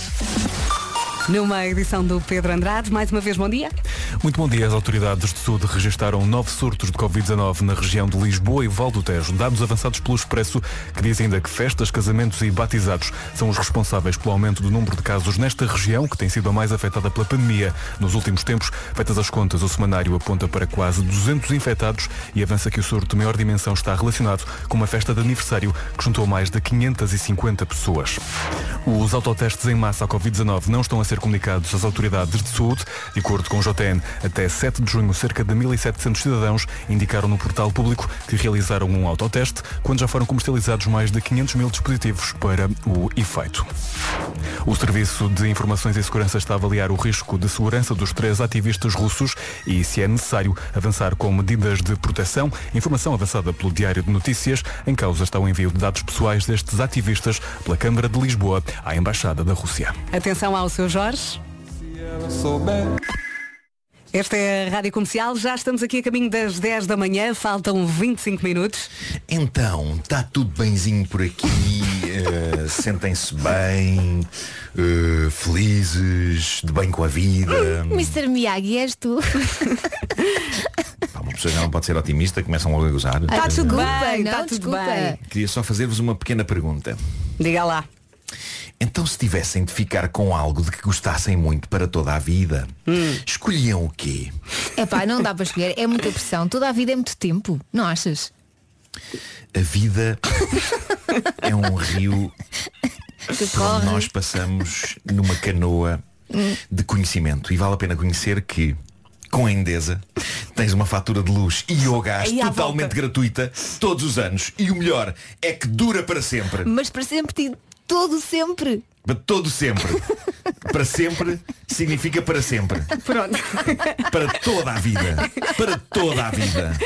Speaker 1: Numa edição do Pedro Andrade, mais uma vez bom dia.
Speaker 2: Muito bom dia. As autoridades de saúde registaram nove surtos de Covid-19 na região de Lisboa e Val do Tejo. Dados avançados pelo Expresso que dizem ainda que festas, casamentos e batizados são os responsáveis pelo aumento do número de casos nesta região, que tem sido a mais afetada pela pandemia. Nos últimos tempos, feitas as contas, o semanário aponta para quase 200 infectados e avança que o surto de maior dimensão está relacionado com uma festa de aniversário que juntou mais de 550 pessoas. Os autotestes em massa à Covid-19 não estão a ser comunicados às autoridades de saúde. De acordo com o JN, até 7 de junho, cerca de 1.700 cidadãos indicaram no portal público que realizaram um autoteste, quando já foram comercializados mais de 500 mil dispositivos para o efeito. O Serviço de Informações e Segurança está a avaliar o risco de segurança dos três ativistas russos e, se é necessário, avançar com medidas de proteção. Informação avançada pelo Diário de Notícias. Em causa está o envio de dados pessoais destes ativistas pela Câmara de Lisboa à Embaixada da Rússia.
Speaker 1: Atenção ao seu Jorge. Esta é a Rádio Comercial, já estamos aqui a caminho das 10 da manhã, faltam 25 minutos.
Speaker 17: Então, está tudo benzinho por aqui, eh, sentem-se bem, eh, felizes, de bem com a vida.
Speaker 4: Mr. Miyagi, és tu?
Speaker 17: Pá, uma pessoa já não pode ser otimista, começam logo a gozar.
Speaker 1: Está Tá tudo bem, está tudo bem.
Speaker 17: Queria só fazer-vos uma pequena pergunta.
Speaker 1: Diga lá.
Speaker 17: Então se tivessem de ficar com algo de que gostassem muito para toda a vida, escolhiam o quê?
Speaker 4: É pá, não dá para escolher, é muita pressão. Toda a vida é muito tempo, não achas?
Speaker 17: A vida é um rio
Speaker 4: Que
Speaker 17: por onde nós passamos numa canoa de conhecimento. E vale a pena conhecer que com a Endesa tens uma fatura de luz e o gás
Speaker 4: à
Speaker 17: totalmente
Speaker 4: volta.
Speaker 17: gratuita todos os anos. E o melhor é que dura para sempre.
Speaker 4: Mas para sempre, ti- todo sempre.
Speaker 17: Para todo sempre. para sempre significa para sempre.
Speaker 1: Pronto.
Speaker 17: Para toda a vida. Para toda a vida.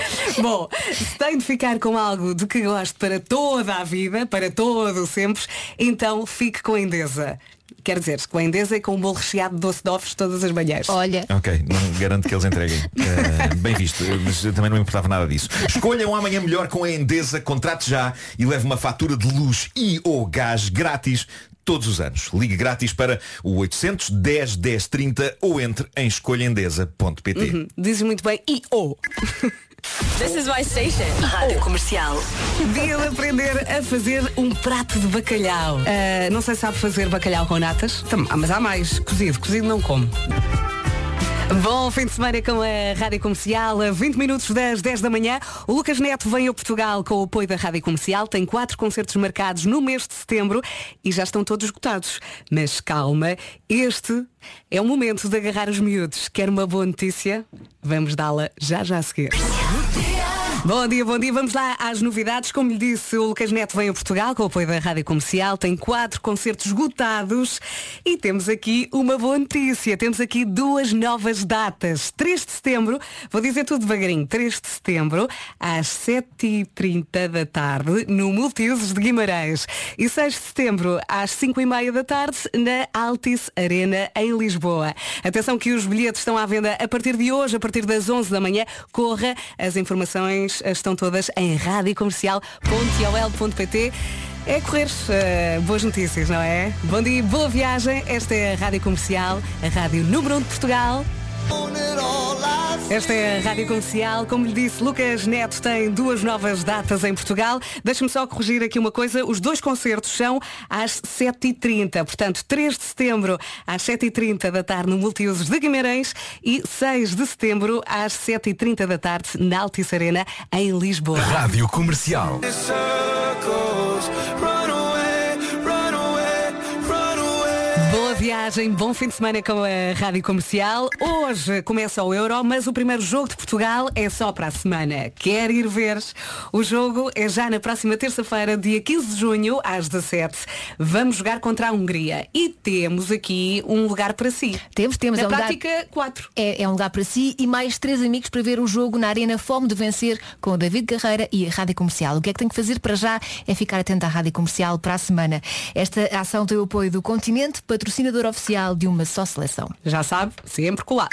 Speaker 1: Bom, se tem de ficar com algo de que goste para toda a vida, para todo sempre, então fique com a Endesa. Quer dizer, com a Endesa e com um bolo recheado de doce de ovos todas as manhãs.
Speaker 4: Olha.
Speaker 17: Ok, não garanto que eles entreguem. Eh, bem visto, mas eu também não me importava nada disso. Escolha um amanhã melhor com a Endesa, contrate já e leve uma fatura de luz e ou gás grátis todos os anos. Ligue grátis para o 800 10 10 30 ou entre em escolhaendesa.pt.
Speaker 1: Uhum, Dizes muito bem e o.
Speaker 20: This is my station. Rádio Comercial.
Speaker 1: Dia de aprender a fazer um prato de bacalhau. Ah, não sei se sabe fazer bacalhau com natas. Ah, mas há mais. Cozido. Cozido não como. Bom fim de semana com a Rádio Comercial, a 20 minutos das 10 da manhã. O Lucas Neto vem a Portugal com o apoio da Rádio Comercial. Tem quatro concertos marcados no mês de setembro e já estão todos esgotados. Mas calma, este é o momento de agarrar os miúdos. Quer uma boa notícia? Vamos dá-la já já a seguir. Bom dia, bom dia. Vamos lá às novidades. Como lhe disse, o Lucas Neto vem a Portugal com o apoio da Rádio Comercial. Tem quatro concertos esgotados e temos aqui uma boa notícia. Temos aqui duas novas datas. 3 de setembro, vou dizer tudo devagarinho, 3 de setembro, às 7h30 da tarde, no Multiusos de Guimarães. E 6 de setembro, às 5h30 da tarde, na Altice Arena, em Lisboa. Atenção que os bilhetes estão à venda a partir de hoje, a partir das 11 da manhã. Corra, as informações estão todas em radiocomercial.ol.pt. É correr eh, boas notícias, não é? Bom dia, boa viagem. Esta é a Rádio Comercial, a Rádio Número 1 de Portugal. Esta é a Rádio Comercial. Como lhe disse, Lucas Neto tem duas novas datas em Portugal. Deixe-me só corrigir aqui uma coisa. Os dois concertos são às 7h30. Portanto, 3 de setembro às 7h30 da tarde no Multiusos de Guimarães e 6 de setembro às 7h30 da tarde na Altice Arena em Lisboa.
Speaker 16: Rádio Comercial.
Speaker 1: Viagem, bom fim de semana com a Rádio Comercial. Hoje começa o Euro, mas o primeiro jogo de Portugal é só para a semana. Quer ir ver? O jogo é já na próxima terça-feira, dia 15 de junho, às 17. Vamos jogar contra a Hungria e temos aqui um lugar para si.
Speaker 4: Temos, temos.
Speaker 1: Na
Speaker 4: é um lugar-
Speaker 1: prática, quatro.
Speaker 4: É, é um lugar para si e mais três amigos para ver o jogo na Arena Fome de Vencer com o David Carreira e a Rádio Comercial. O que é que tem que fazer para já é ficar atento à Rádio Comercial para a semana. Esta ação tem o apoio do Continente, patrocinador oficial de uma só seleção.
Speaker 1: Já sabe, sempre colado.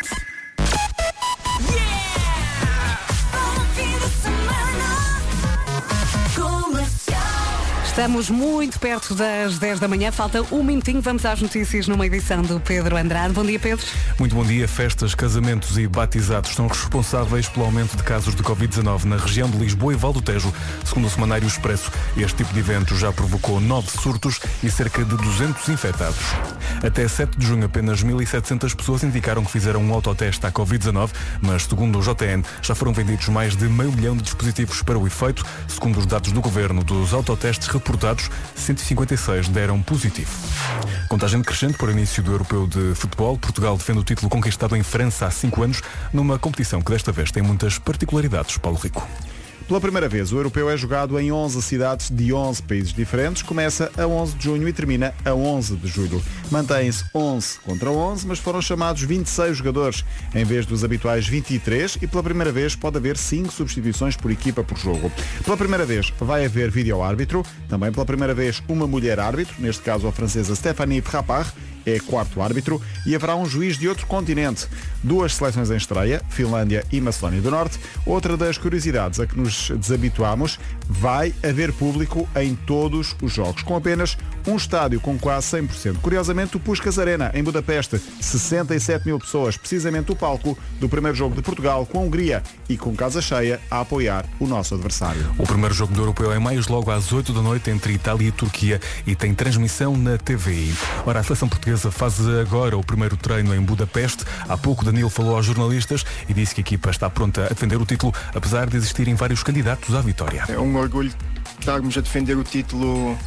Speaker 1: Estamos muito perto das 10 da manhã, falta um minutinho, vamos às notícias numa edição do Pedro Andrade. Bom dia, Pedro.
Speaker 2: Muito bom dia. Festas, casamentos e batizados são responsáveis pelo aumento de casos de Covid-19 na região de Lisboa e Val do Tejo. Segundo o Semanário Expresso, este tipo de evento já provocou nove surtos e cerca de 200 infectados. Até 7 de junho, apenas 1.700 pessoas indicaram que fizeram um autoteste à Covid-19, mas segundo o JN, já foram vendidos mais de meio milhão de dispositivos para o efeito. Segundo os dados do governo, dos autotestes reportados, 156 deram positivo. Contagem crescente para o início do Europeu de Futebol. Portugal defende o título conquistado em França há cinco anos, numa competição que desta vez tem muitas particularidades. Paulo Rico.
Speaker 19: Pela primeira vez, o europeu é jogado em 11 cidades de 11 países diferentes. Começa a 11 de junho e termina a 11 de julho. Mantém-se 11 contra 11, mas foram chamados 26 jogadores, em vez dos habituais 23, e pela primeira vez pode haver 5 substituições por equipa por jogo. Pela primeira vez vai haver vídeo-árbitro, também pela primeira vez uma mulher árbitro, neste caso a francesa Stéphanie Frappard, é quarto árbitro e haverá um juiz de outro continente. Duas seleções em estreia, Finlândia e Macedónia do Norte. Outra das curiosidades a que nos desabituamos, vai haver público em todos os jogos, com apenas um estádio com quase 100%. Curiosamente, o Puskas Arena, em Budapeste, 67 mil pessoas, precisamente o palco do primeiro jogo de Portugal com a Hungria e com casa cheia a apoiar o nosso adversário.
Speaker 2: O primeiro jogo do Europeu é mais logo às 8 da noite entre Itália e Turquia e tem transmissão na TVI. Ora, a seleção portuguesa faz agora o primeiro treino em Budapeste. Há pouco Danilo falou aos jornalistas e disse que a equipa está pronta a defender o título, apesar de existirem vários candidatos à vitória.
Speaker 21: É um orgulho estarmos a defender o título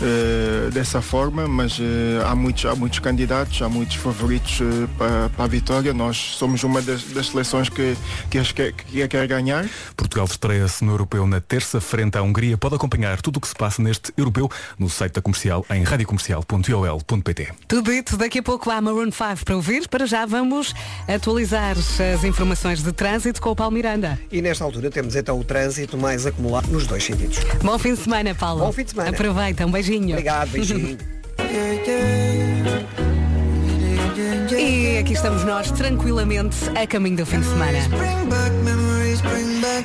Speaker 21: eh, dessa forma, mas eh, há, muitos, há muitos candidatos, há muitos favoritos eh, para, para a vitória. Nós somos uma das, das seleções que, que, quer, que a quer ganhar.
Speaker 2: Portugal estreia-se no Europeu na terça, frente à Hungria. Pode acompanhar tudo o que se passa neste Europeu no site da comercial em radiocomercial.ol.pt.
Speaker 1: Tudo dito, daqui a pouco há Maroon 5 para ouvir. Para já vamos atualizar as informações de trânsito com o Paulo Miranda.
Speaker 3: E nesta altura temos então o trânsito mais acumulado nos dois sentidos.
Speaker 1: Bom fim de semana, Paulo.
Speaker 3: Bom fim de semana.
Speaker 1: Aproveita, um beijinho.
Speaker 3: Obrigado, beijinho.
Speaker 1: E aqui estamos nós, tranquilamente, a caminho do fim de semana.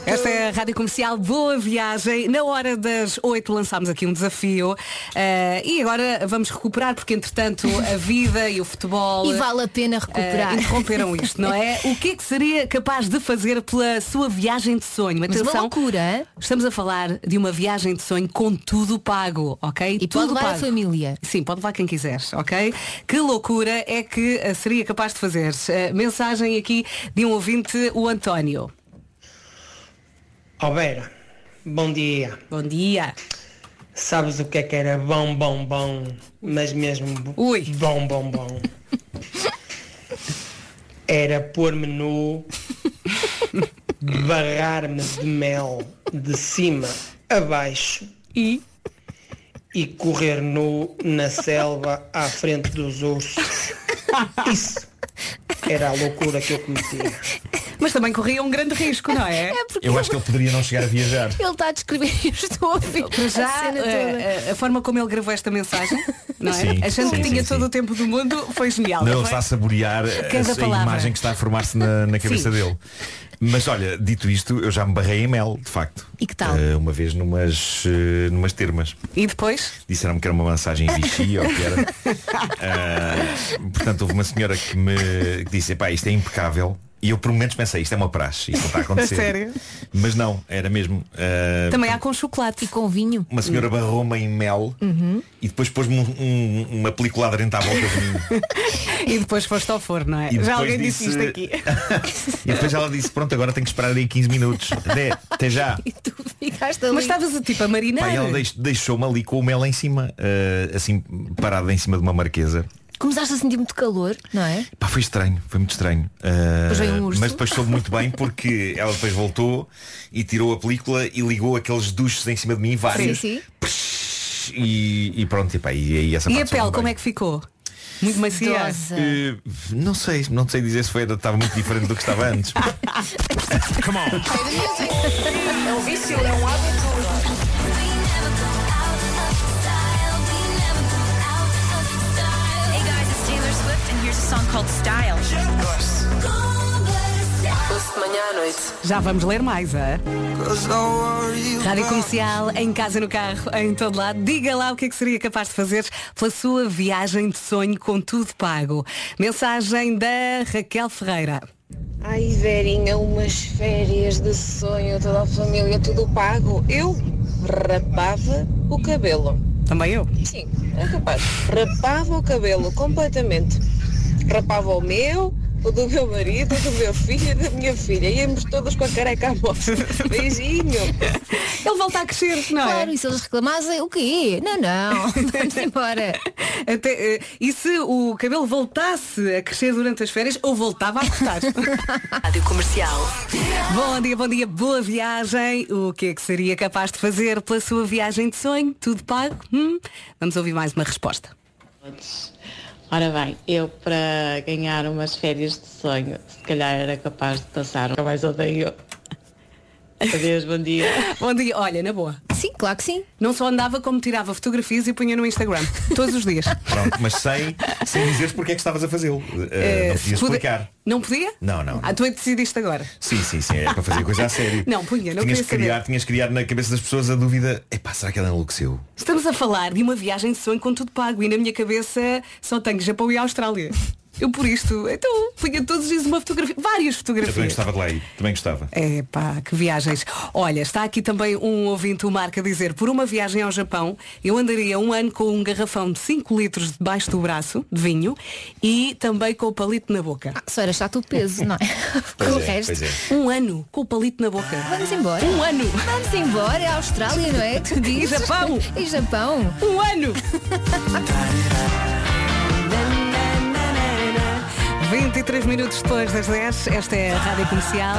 Speaker 1: Esta é a Rádio Comercial, boa viagem. Na hora das 8 lançámos aqui um desafio eh, e agora vamos recuperar porque entretanto a vida e o futebol
Speaker 4: E vale a pena recuperar.
Speaker 1: eh, interromperam isto, não é? O que é que seria capaz de fazer pela sua viagem de sonho?
Speaker 4: Mas uma
Speaker 1: Atenção,
Speaker 4: loucura.
Speaker 1: Estamos a falar de uma viagem de sonho com tudo pago, ok?
Speaker 4: E
Speaker 1: tudo
Speaker 4: pode levar a
Speaker 1: pago.
Speaker 4: família.
Speaker 1: Sim, pode levar quem quiseres, ok? Que loucura é que eh, seria capaz de fazer? Eh, mensagem aqui de um ouvinte, o António.
Speaker 22: Ó Vera, bom dia.
Speaker 1: Bom dia.
Speaker 22: Sabes o que é que era bom, bom, bom, mas mesmo b- bom, bom, bom? Era pôr-me nu, barrar-me de mel de cima a baixo
Speaker 1: e
Speaker 22: e correr nu na selva à frente dos ursos. Isso era a loucura que eu cometia.
Speaker 1: Mas também corria um grande risco, não é?
Speaker 17: Eu acho que ele poderia não chegar a viajar.
Speaker 4: Ele está a descrever estou a ouvir
Speaker 1: Para já,
Speaker 4: a cena toda.
Speaker 1: eh, a, forma como ele gravou esta mensagem, não é?
Speaker 17: Sim,
Speaker 1: Achando
Speaker 17: sim,
Speaker 1: que tinha
Speaker 17: sim,
Speaker 1: todo
Speaker 17: sim.
Speaker 1: o tempo do mundo, foi genial.
Speaker 17: Não, ele está a saborear a,
Speaker 1: Cada
Speaker 17: a imagem que está a formar-se na, na cabeça
Speaker 1: Sim.
Speaker 17: dele. Mas olha, dito isto, eu já me barrei em mel, de facto.
Speaker 1: E que tal?
Speaker 17: Eh, uma vez numas, eh, numas termas.
Speaker 1: E depois?
Speaker 17: Disseram-me que era uma massagem Vichy ou que era. Ah, portanto, houve uma senhora que me que disse, pá, isto é impecável. E eu por momentos pensei, isto é uma praxe, isto não está a acontecer.
Speaker 1: Sério?
Speaker 17: Mas não, era mesmo. ah,
Speaker 1: Também há com chocolate.
Speaker 4: E com vinho.
Speaker 17: Uma senhora barrou-me em mel
Speaker 1: Uhum.
Speaker 17: e depois pôs-me um- um- uma película dentro à volta de mim.
Speaker 1: E depois foste ao forno, não é?
Speaker 17: E
Speaker 1: Já alguém disse
Speaker 17: disse-
Speaker 1: isto aqui.
Speaker 17: E depois ela disse, pronto, agora tenho que esperar aí 15 minutos. Até, até já.
Speaker 4: Ficaste ali.
Speaker 1: Mas estavas tipo a marinar.
Speaker 17: Pá, e ela deix- deixou-me ali com o mel em cima, ah, assim, parada em cima de uma marquesa.
Speaker 4: Começaste a sentir muito calor, não é?
Speaker 17: Pá, foi estranho, foi muito estranho. Ah,
Speaker 4: Depois veio um urso.
Speaker 17: mas depois soube muito bem porque ela depois voltou e tirou a película e ligou aqueles duches em cima de mim, vários.
Speaker 1: Sim,
Speaker 17: E, e pronto, e, pá, e aí essa
Speaker 1: E a pele, como
Speaker 17: bem.
Speaker 1: é que ficou? Muito macia.
Speaker 17: Eh, não sei, não sei dizer se foi, estava muito diferente do que estava antes. Come on.
Speaker 8: É um vício, é um hábito.
Speaker 23: Called Style.
Speaker 1: Já vamos ler mais, é? Rádio Comercial, em casa, no carro, em todo lado. Diga lá o que é que seria capaz de fazer pela sua viagem de sonho com tudo pago. Mensagem da Raquel Ferreira.
Speaker 14: Ai, Verinha, umas férias de sonho, toda a família, tudo pago. Eu rapava o cabelo.
Speaker 1: Também eu?
Speaker 14: Sim, é capaz. Rapava o cabelo completamente. Rapava o meu, o do meu marido, o do meu filho e da minha filha. Íamos todos com a careca à mostra. Beijinho.
Speaker 1: Ele volta a crescer, não é?
Speaker 4: Claro, e se eles reclamassem, o quê? Não, não, vamos embora.
Speaker 1: Até, eh, e se o cabelo voltasse a crescer durante as férias ou voltava a cortar?
Speaker 20: Rádio Comercial.
Speaker 1: bom dia, bom dia, boa viagem. O que é que seria capaz de fazer pela sua viagem de sonho? Tudo pago? Hum? Vamos ouvir mais uma resposta.
Speaker 24: Ora bem, eu para ganhar umas férias de sonho, se calhar era capaz de passar nunca mais odeio. Adeus, bom dia.
Speaker 1: Bom dia, olha, na boa.
Speaker 4: Sim, claro que sim.
Speaker 1: Não só andava como tirava fotografias e punha no Instagram. Todos os dias.
Speaker 17: Pronto, mas sem, sem dizeres porque é que estavas a fazê-lo. Uh,
Speaker 1: Eh,
Speaker 17: não podias
Speaker 1: puder-
Speaker 17: explicar.
Speaker 1: Não podia?
Speaker 17: Não, não.
Speaker 1: Ah, tu é que decidiste agora.
Speaker 17: Sim, sim, sim, é para fazer coisa a sério.
Speaker 1: Não, punha, não
Speaker 17: tinhas
Speaker 1: queria
Speaker 17: que criar,
Speaker 1: saber.
Speaker 17: tinhas criar na cabeça das pessoas a dúvida, epá, será que ela enlouqueceu?
Speaker 1: Estamos a falar de uma viagem de sonho com tudo pago e na minha cabeça só tenho Japão e Austrália. Eu por isto, então punha todos os dias uma fotografia, várias
Speaker 17: Eu também
Speaker 1: fotografias.
Speaker 17: gostava de lá ir, também gostava.
Speaker 1: É pá, que viagens. Olha, está aqui também um ouvinte, o Marco, a dizer, por uma viagem ao Japão, eu andaria um ano com um garrafão de 5 litros debaixo do braço, de vinho, e também com o palito na boca.
Speaker 4: Só era chato o peso, não é?
Speaker 17: Pois
Speaker 4: o
Speaker 17: é,
Speaker 4: resto.
Speaker 17: pois é.
Speaker 1: Um ano com o palito na boca.
Speaker 4: Vamos embora.
Speaker 1: Um ano.
Speaker 4: Vamos embora, é a Austrália, não é? Tu dizes?
Speaker 1: E Japão.
Speaker 4: E Japão.
Speaker 1: Um ano. 23 minutos depois das 10, esta é a Rádio Comercial.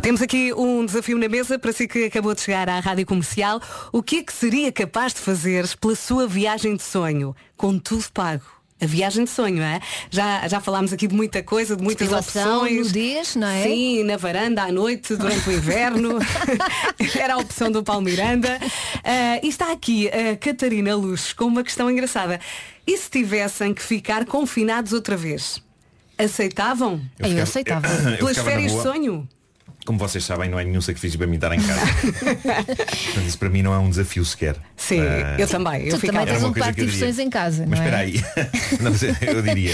Speaker 1: Temos aqui um desafio na mesa para si que acabou de chegar à Rádio Comercial. O que é que seria capaz de fazer pela sua viagem de sonho? Com tudo pago. A viagem de sonho, é? Já, já falámos aqui de muita coisa, de muitas
Speaker 4: Depilação,
Speaker 1: opções.
Speaker 4: nudez, não é?
Speaker 1: Sim, na varanda à noite, durante o inverno. Era a opção do Paulo Miranda. Ah, e está aqui a Catarina Luz com uma questão engraçada. E se tivessem que ficar confinados outra vez? Aceitavam?
Speaker 17: Eu ficava- aceitava. eu- eu
Speaker 1: Pelas férias de sonho?
Speaker 17: Como vocês sabem, não é nenhum sacrifício para mim estar em casa. Portanto, isso para mim não é um desafio sequer.
Speaker 1: Sim,
Speaker 17: Ah,
Speaker 1: eu também. Eu
Speaker 4: Tu também tens um
Speaker 17: eu
Speaker 4: de diversões em casa,
Speaker 17: Mas
Speaker 4: não
Speaker 17: espera
Speaker 4: é?
Speaker 17: aí. Não, mas eu diria,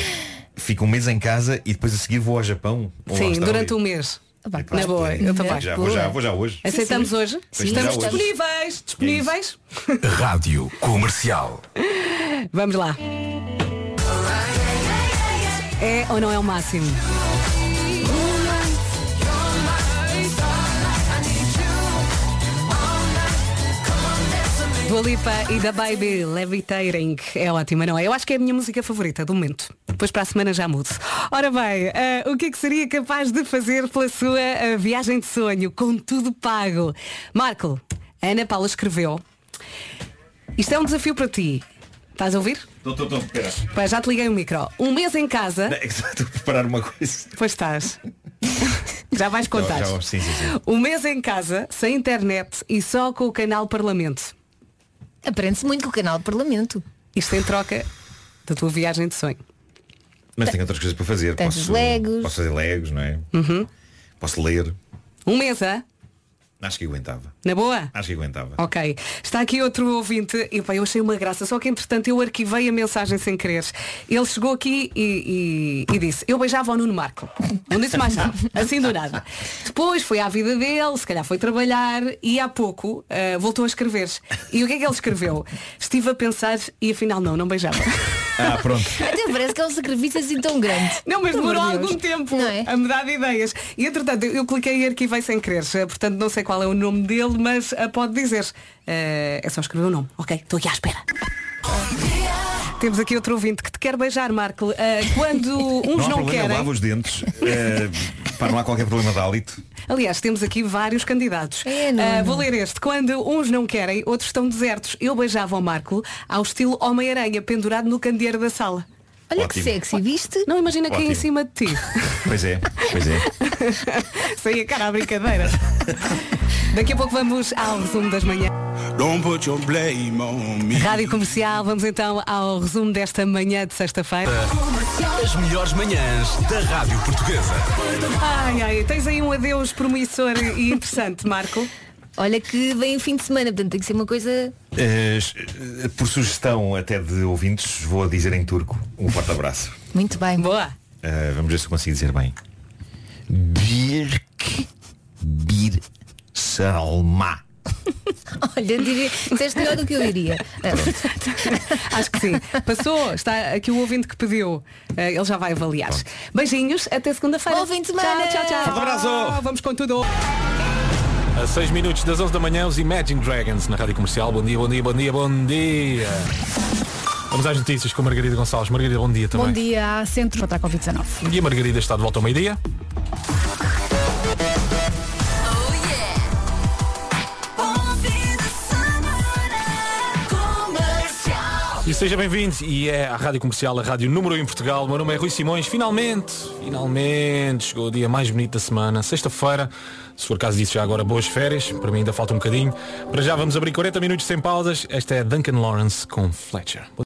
Speaker 17: fico um mês em casa e depois a seguir vou ao Japão.
Speaker 1: Sim, durante um mês.
Speaker 17: Claro,
Speaker 1: Na boa, eu também.
Speaker 17: Já, vou já, vou já hoje.
Speaker 1: Aceitamos hoje?
Speaker 17: Pois
Speaker 1: Estamos
Speaker 17: já hoje.
Speaker 1: disponíveis. Disponíveis?
Speaker 16: Rádio Comercial.
Speaker 1: Vamos lá. É ou não é o máximo? Dua Lipa e da Baby Levitating é ótima, não é? Eu acho que é a minha música favorita do momento. Depois para a semana já mudo. Ora bem, eh, o que é que seria capaz de fazer pela sua eh, viagem de sonho com tudo pago? Marco, a Ana Paula escreveu. Isto é um desafio para ti. Estás a ouvir?
Speaker 17: Estou, estou, estou.
Speaker 1: Pá, já te liguei o micro. Um mês em casa.
Speaker 17: Não, é Estou a preparar uma coisa.
Speaker 1: Pois estás. já vais contar.
Speaker 17: Já, já, sim, sim, sim.
Speaker 1: Um mês em casa, sem internet e só com o canal Parlamento.
Speaker 4: Aprende-se muito com o canal do Parlamento.
Speaker 1: Isto em troca da tua viagem de sonho.
Speaker 17: Mas tenho outras coisas para fazer.
Speaker 4: Tens os legos.
Speaker 17: Posso fazer legos, não é?
Speaker 1: Uhum.
Speaker 17: Posso ler.
Speaker 1: Um mês, hã?
Speaker 17: Acho que aguentava.
Speaker 1: Na boa?
Speaker 17: Acho que aguentava.
Speaker 1: Ok. Está aqui outro ouvinte e pá, eu achei uma graça, só que entretanto eu arquivei a mensagem sem querer. Ele chegou aqui e, e- e disse, eu beijava o Nuno Marco. Não disse mais nada, assim do nada. Depois foi à vida dele, se calhar foi trabalhar e há pouco ah, voltou a escrever. E o que é que ele escreveu? Estive a pensar e afinal não, não beijava.
Speaker 17: Ah, pronto.
Speaker 4: Até parece que é um sacrifício assim tão grande.
Speaker 1: Não, mas
Speaker 4: Pelo
Speaker 1: demorou algum tempo
Speaker 4: Não é?
Speaker 1: a mudar de ideias. E entretanto, eu cliquei e arquivei sem querer. Eh, Portanto, não sei qual é o nome dele, mas eh, pode dizer. Eh, é só escrever o nome. Ok, estou aqui à espera. Temos aqui outro ouvinte que te quer beijar, Marco. Eh, quando uns
Speaker 17: não há
Speaker 1: não, querem.
Speaker 17: lavo os dentes. eh, pá, não há qualquer problema de hálito.
Speaker 1: Aliás, temos aqui vários candidatos.
Speaker 4: É, não,
Speaker 1: Ah,
Speaker 4: não.
Speaker 1: vou ler este. Quando uns não querem, outros estão desertos. Eu beijava o Marco ao estilo Homem-Aranha, pendurado no candeeiro da sala.
Speaker 4: Olha que
Speaker 17: Ótimo.
Speaker 4: sexy, viste?
Speaker 1: Não imagina quem em
Speaker 17: Ótimo.
Speaker 1: cima de ti.
Speaker 17: Pois é, pois é.
Speaker 1: Sem a cara à brincadeira. Daqui a pouco vamos ao resumo das manhãs. Rádio Comercial, vamos então ao resumo desta manhã de sexta-feira.
Speaker 25: As melhores manhãs da Rádio Portuguesa.
Speaker 1: Ai, ai, tens aí um adeus promissor e interessante, Marco.
Speaker 4: Olha que vem o fim de semana, portanto tem que ser uma coisa.
Speaker 17: Eh, por sugestão até de ouvintes, vou dizer em turco um forte abraço.
Speaker 4: Muito bem.
Speaker 1: Boa.
Speaker 17: Eh, vamos ver se eu consigo dizer bem. Birk Bir Salma.
Speaker 4: Olha, diria, disseste melhor do que eu diria.
Speaker 1: Acho que sim. Passou, está aqui o ouvinte que pediu. Eh, Ele já vai avaliar. Beijinhos, até segunda-feira.
Speaker 4: Bom fim de semana.
Speaker 1: Tchau, tchau, tchau.
Speaker 25: Forte abraço.
Speaker 1: Vamos com tudo.
Speaker 25: A 6 minutos das 11 da manhã, os Imagine Dragons na Rádio Comercial. Bom dia, bom dia, bom dia, bom dia. Vamos às notícias com Margarida Gonçalves. Margarida, bom dia também.
Speaker 26: Bom dia, Centro contra a Covid-19.
Speaker 25: E a Margarida está de volta ao meio-dia. Seja bem-vindo, e é a Rádio Comercial, a rádio número 1 em Portugal. O meu nome é Rui Simões. Finalmente, finalmente, chegou o dia mais bonito da semana, sexta-feira. Se for caso disso, já agora boas férias. Para mim ainda falta um bocadinho. Para já vamos abrir 40 minutos sem pausas. Esta é Duncan Lawrence com Fletcher.